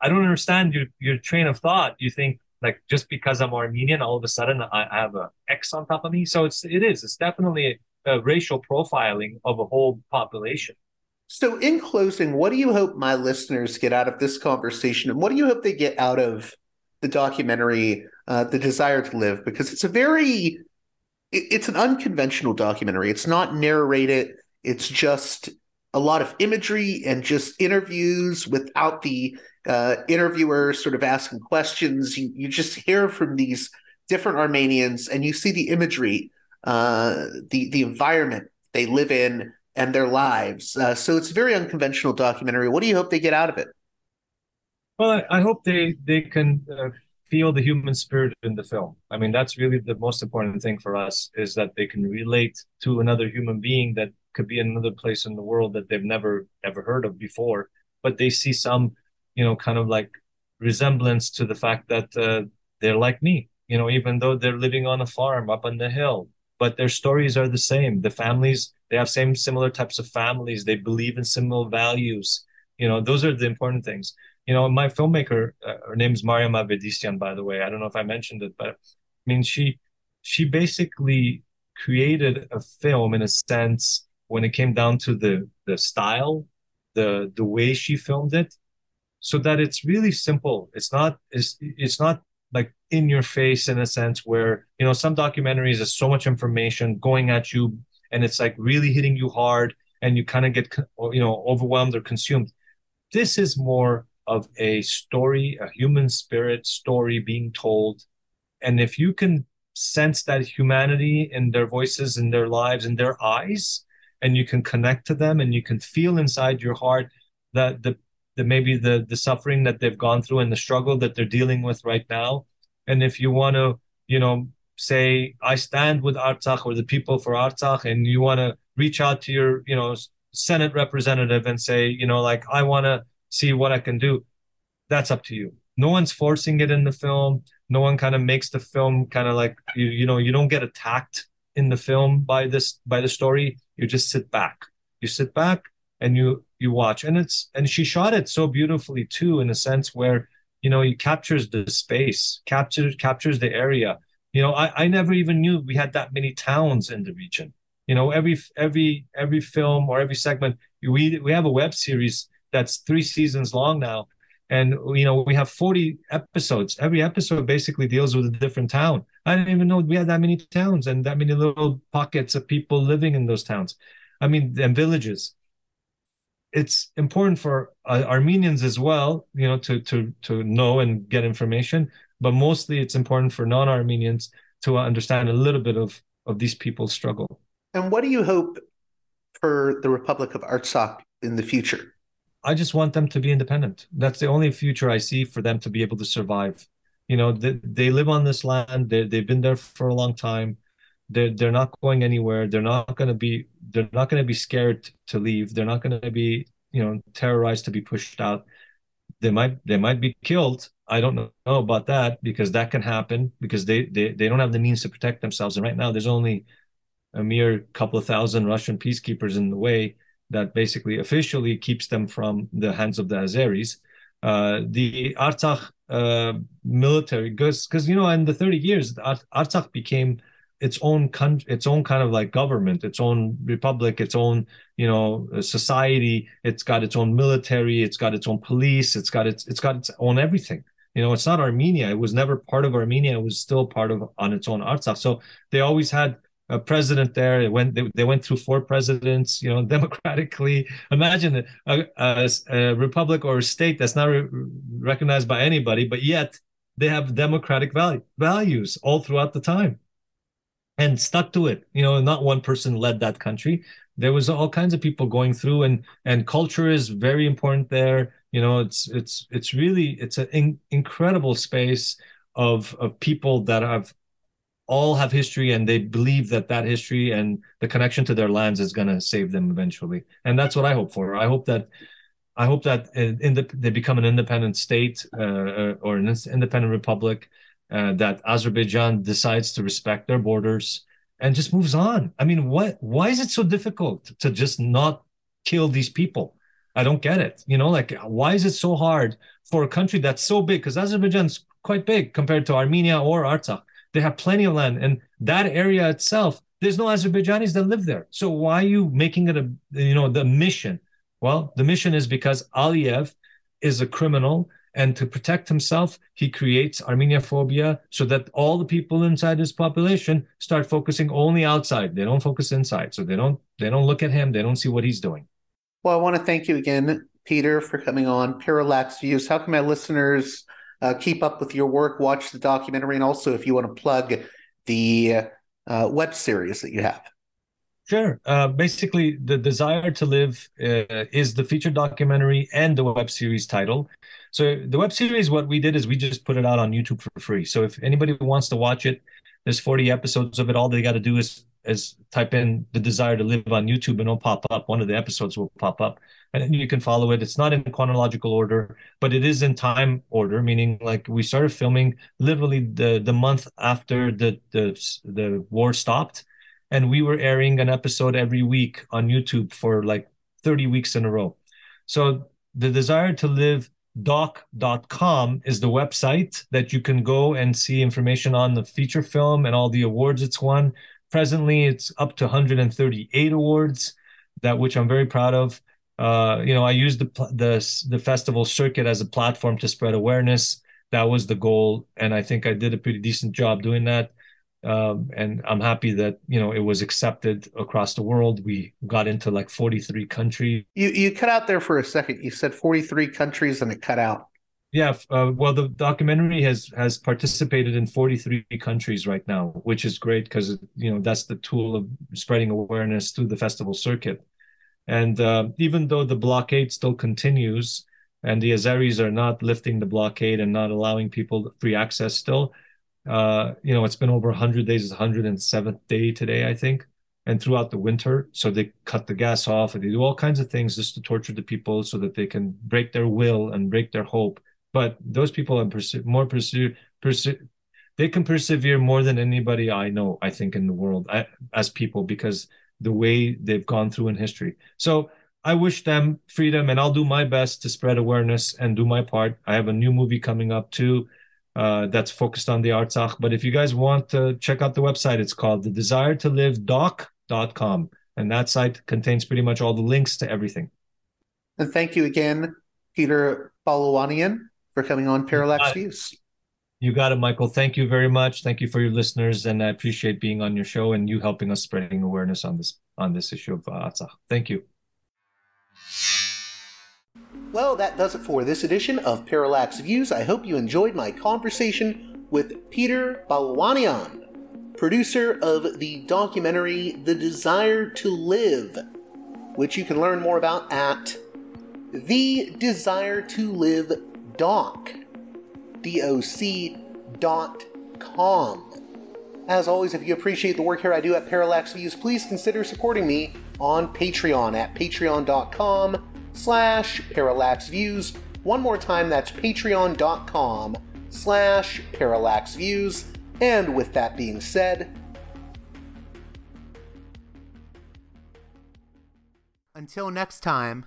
I don't understand your your train of thought. You think like just because I'm Armenian, all of a sudden I, have a X on top of me. So it's it is. It's definitely a, a racial profiling of a whole population. So, in closing, what do you hope my listeners get out of this conversation, and what do you hope they get out of the documentary, uh, "The Desire to Live"? Because it's a very, it's an unconventional documentary. It's not narrated. It's just a lot of imagery and just interviews without the uh, interviewer sort of asking questions. You you just hear from these different Armenians, and you see the imagery, uh, the the environment they live in and their lives. Uh, so it's a very unconventional documentary. What do you hope they get out of it? Well, I, hope they they can uh, feel the human spirit in the film. I mean, that's really the most important thing for us is that they can relate to another human being that could be in another place in the world that they've never ever heard of before, but they see some, you know, kind of like resemblance to the fact that uh, they're like me. You know, even though they're living on a farm up on the hill, but their stories are the same. The families they have same similar types of families. They believe in similar values. You know, those are the important things. You know, my filmmaker, uh, her name is Mariam Avetisyan, by the way. I don't know if I mentioned it, but I mean, she she basically created a film in a sense when it came down to the the style, the the way she filmed it, so that it's really simple. It's not it's it's not like in your face in a sense where you know some documentaries is so much information going at you and it's like really hitting you hard and you kind of get you know overwhelmed or consumed. This is more of a story a human spirit story being told and if you can sense that humanity in their voices in their lives in their eyes and you can connect to them and you can feel inside your heart that the, the maybe the the suffering that they've gone through and the struggle that they're dealing with right now and if you want to you know say i stand with artsakh or the people for artsakh and you want to reach out to your you know senate representative and say you know like i want to see what i can do. That's up to you. No one's forcing it in the film. No one kind of makes the film kind of like you you know you don't get attacked in the film by this by the story. You just sit back. You sit back and you you watch. And it's and she shot it so beautifully too in a sense where you know he captures the space captures captures the area you know i i never even knew we had that many towns in the region. You know every every every film or every segment we we have a web series that's three seasons long now. And you know we have 40 episodes. Every episode basically deals with a different town. I didn't even know we had that many towns and that many little pockets of people living in those towns. I mean and villages. It's important for uh, armenians as well you know to to to know and get information but mostly it's important for non-armenians to understand a little bit of of these people's struggle and what do you hope for the republic of artsakh in the future I just want them to be independent. That's the only future I see for them to be able to survive. You know, they, they live on this land. They they've been there for a long time. They're they're not going anywhere. They're not going to be they're not going to be scared to leave. They're not going to be you know terrorized to be pushed out. They might they might be killed. I don't know about that because that can happen because they they they don't have the means to protect themselves. And right now, there's only a mere couple of thousand Russian peacekeepers in the way that basically officially keeps them from the hands of the Azeris. Uh, the Artsakh uh, military, because you know in the 30 years, Artsakh became its own country, its own kind of like government, its own republic, its own you know society. It's got its own military, it's got its own police, it's got its it's got its own everything. You know, it's not Armenia. It was never part of Armenia. It was still part of on its own Artsakh. So they always had a president there. It went, they, they went through four presidents, you know, democratically. Imagine a, a, a republic or a state that's not re- recognized by anybody, but yet they have democratic value, values all throughout the time and stuck to it. You know, not one person led that country. There was all kinds of people going through and, and culture is very important there. You know, it's, it's, it's really, it's an in, incredible space of, of people that have all have history and they believe that that history and the connection to their lands is going to save them eventually. And that's what i hope for. I hope that i hope that in the, they become an independent state uh, uh, or an independent republic uh, that azerbaijan decides to respect their borders and just moves on. I mean what why is it so difficult to just not kill these people i don't get it you know like why is it so hard for a country that's so big because azerbaijan's quite big compared to armenia or artsakh they have plenty of land. And that area itself, there's no Azerbaijanis that live there. So why are you making it a, you know, the mission? Well, the mission is because Aliyev is a criminal and to protect himself, he creates Armenia phobia so that all the people inside his population start focusing only outside. They don't focus inside. So they don't they don't look at him. They don't see what he's doing. Well, I want to thank you again, Peter, for coming on Parallax Views. How can my listeners uh, keep up with your work, watch the documentary, and also if you want to plug the uh, web series that you have. Sure. Uh, basically, the desire to live uh, is the feature documentary and the web series title. So the web series, what we did is we just put it out on YouTube for free. So if anybody wants to watch it, there's 40 episodes of it. All they got to do is is type in the desire to live on YouTube and it'll pop up. One of the episodes will pop up and you can follow it. It's not in chronological order, but it is in time order, meaning like we started filming literally the the month after the the the war stopped, and we were airing an episode every week on YouTube for like 30 weeks in a row. So the desire to live doc.com is the website that you can go and see information on the feature film and all the awards it's won. Presently, it's up to 138 awards that which I'm very proud of uh, you know, I use the the the festival circuit as a platform to spread awareness that was the goal, and I think I did a pretty decent job doing that. Um, and I'm happy that you know it was accepted across the world. We got into like 43 countries. You you cut out there for a second. You said 43 countries, and it cut out. Yeah, uh, well, the documentary has has participated in 43 countries right now, which is great because you know that's the tool of spreading awareness through the festival circuit. And uh, even though the blockade still continues, and the Azeris are not lifting the blockade and not allowing people free access still, uh, you know, it's been over 100 days. It's 107th day today, I think, and throughout the winter. So they cut the gas off and they do all kinds of things just to torture the people so that they can break their will and break their hope. But those people are perse- more pursue, pursue, they can persevere more than anybody I know, I think, in the world I, as people because the way they've gone through in history. So I wish them freedom and I'll do my best to spread awareness and do my part. I have a new movie coming up too uh, that's focused on the Artsakh. But if you guys want to check out the website, it's called the desire to live doc.com. And that site contains pretty much all the links to everything. And thank you again, Peter Bahlawanian, for coming on Parallax Views. You got it, Michael. Thank you very much. Thank you for your listeners, and I appreciate being on your show and you helping us spreading awareness on this on this issue of uh, Artsakh. Thank you. Well, that does it for this edition of Parallax Views. I hope you enjoyed my conversation with Peter Bahlawanian, producer of the documentary The Desire to Live, which you can learn more about at The Desire to Live Doc, D-O-C dot com. As always, if you appreciate the work here I do at Parallax Views, please consider supporting me on Patreon at patreon.com slash parallax views. One more time, that's patreon.com slash parallax views. And with that being said, until next time,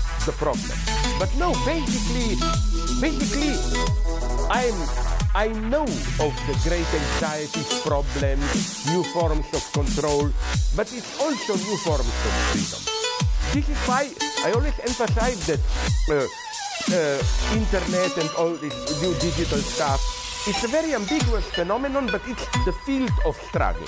the problem. But no, basically, basically, I'm I know of the great anxieties, problems, new forms of control, but it's also new forms of freedom. This is why I always emphasize that uh, uh, internet and all this new digital stuff, it's a very ambiguous phenomenon, but it's the field of struggle.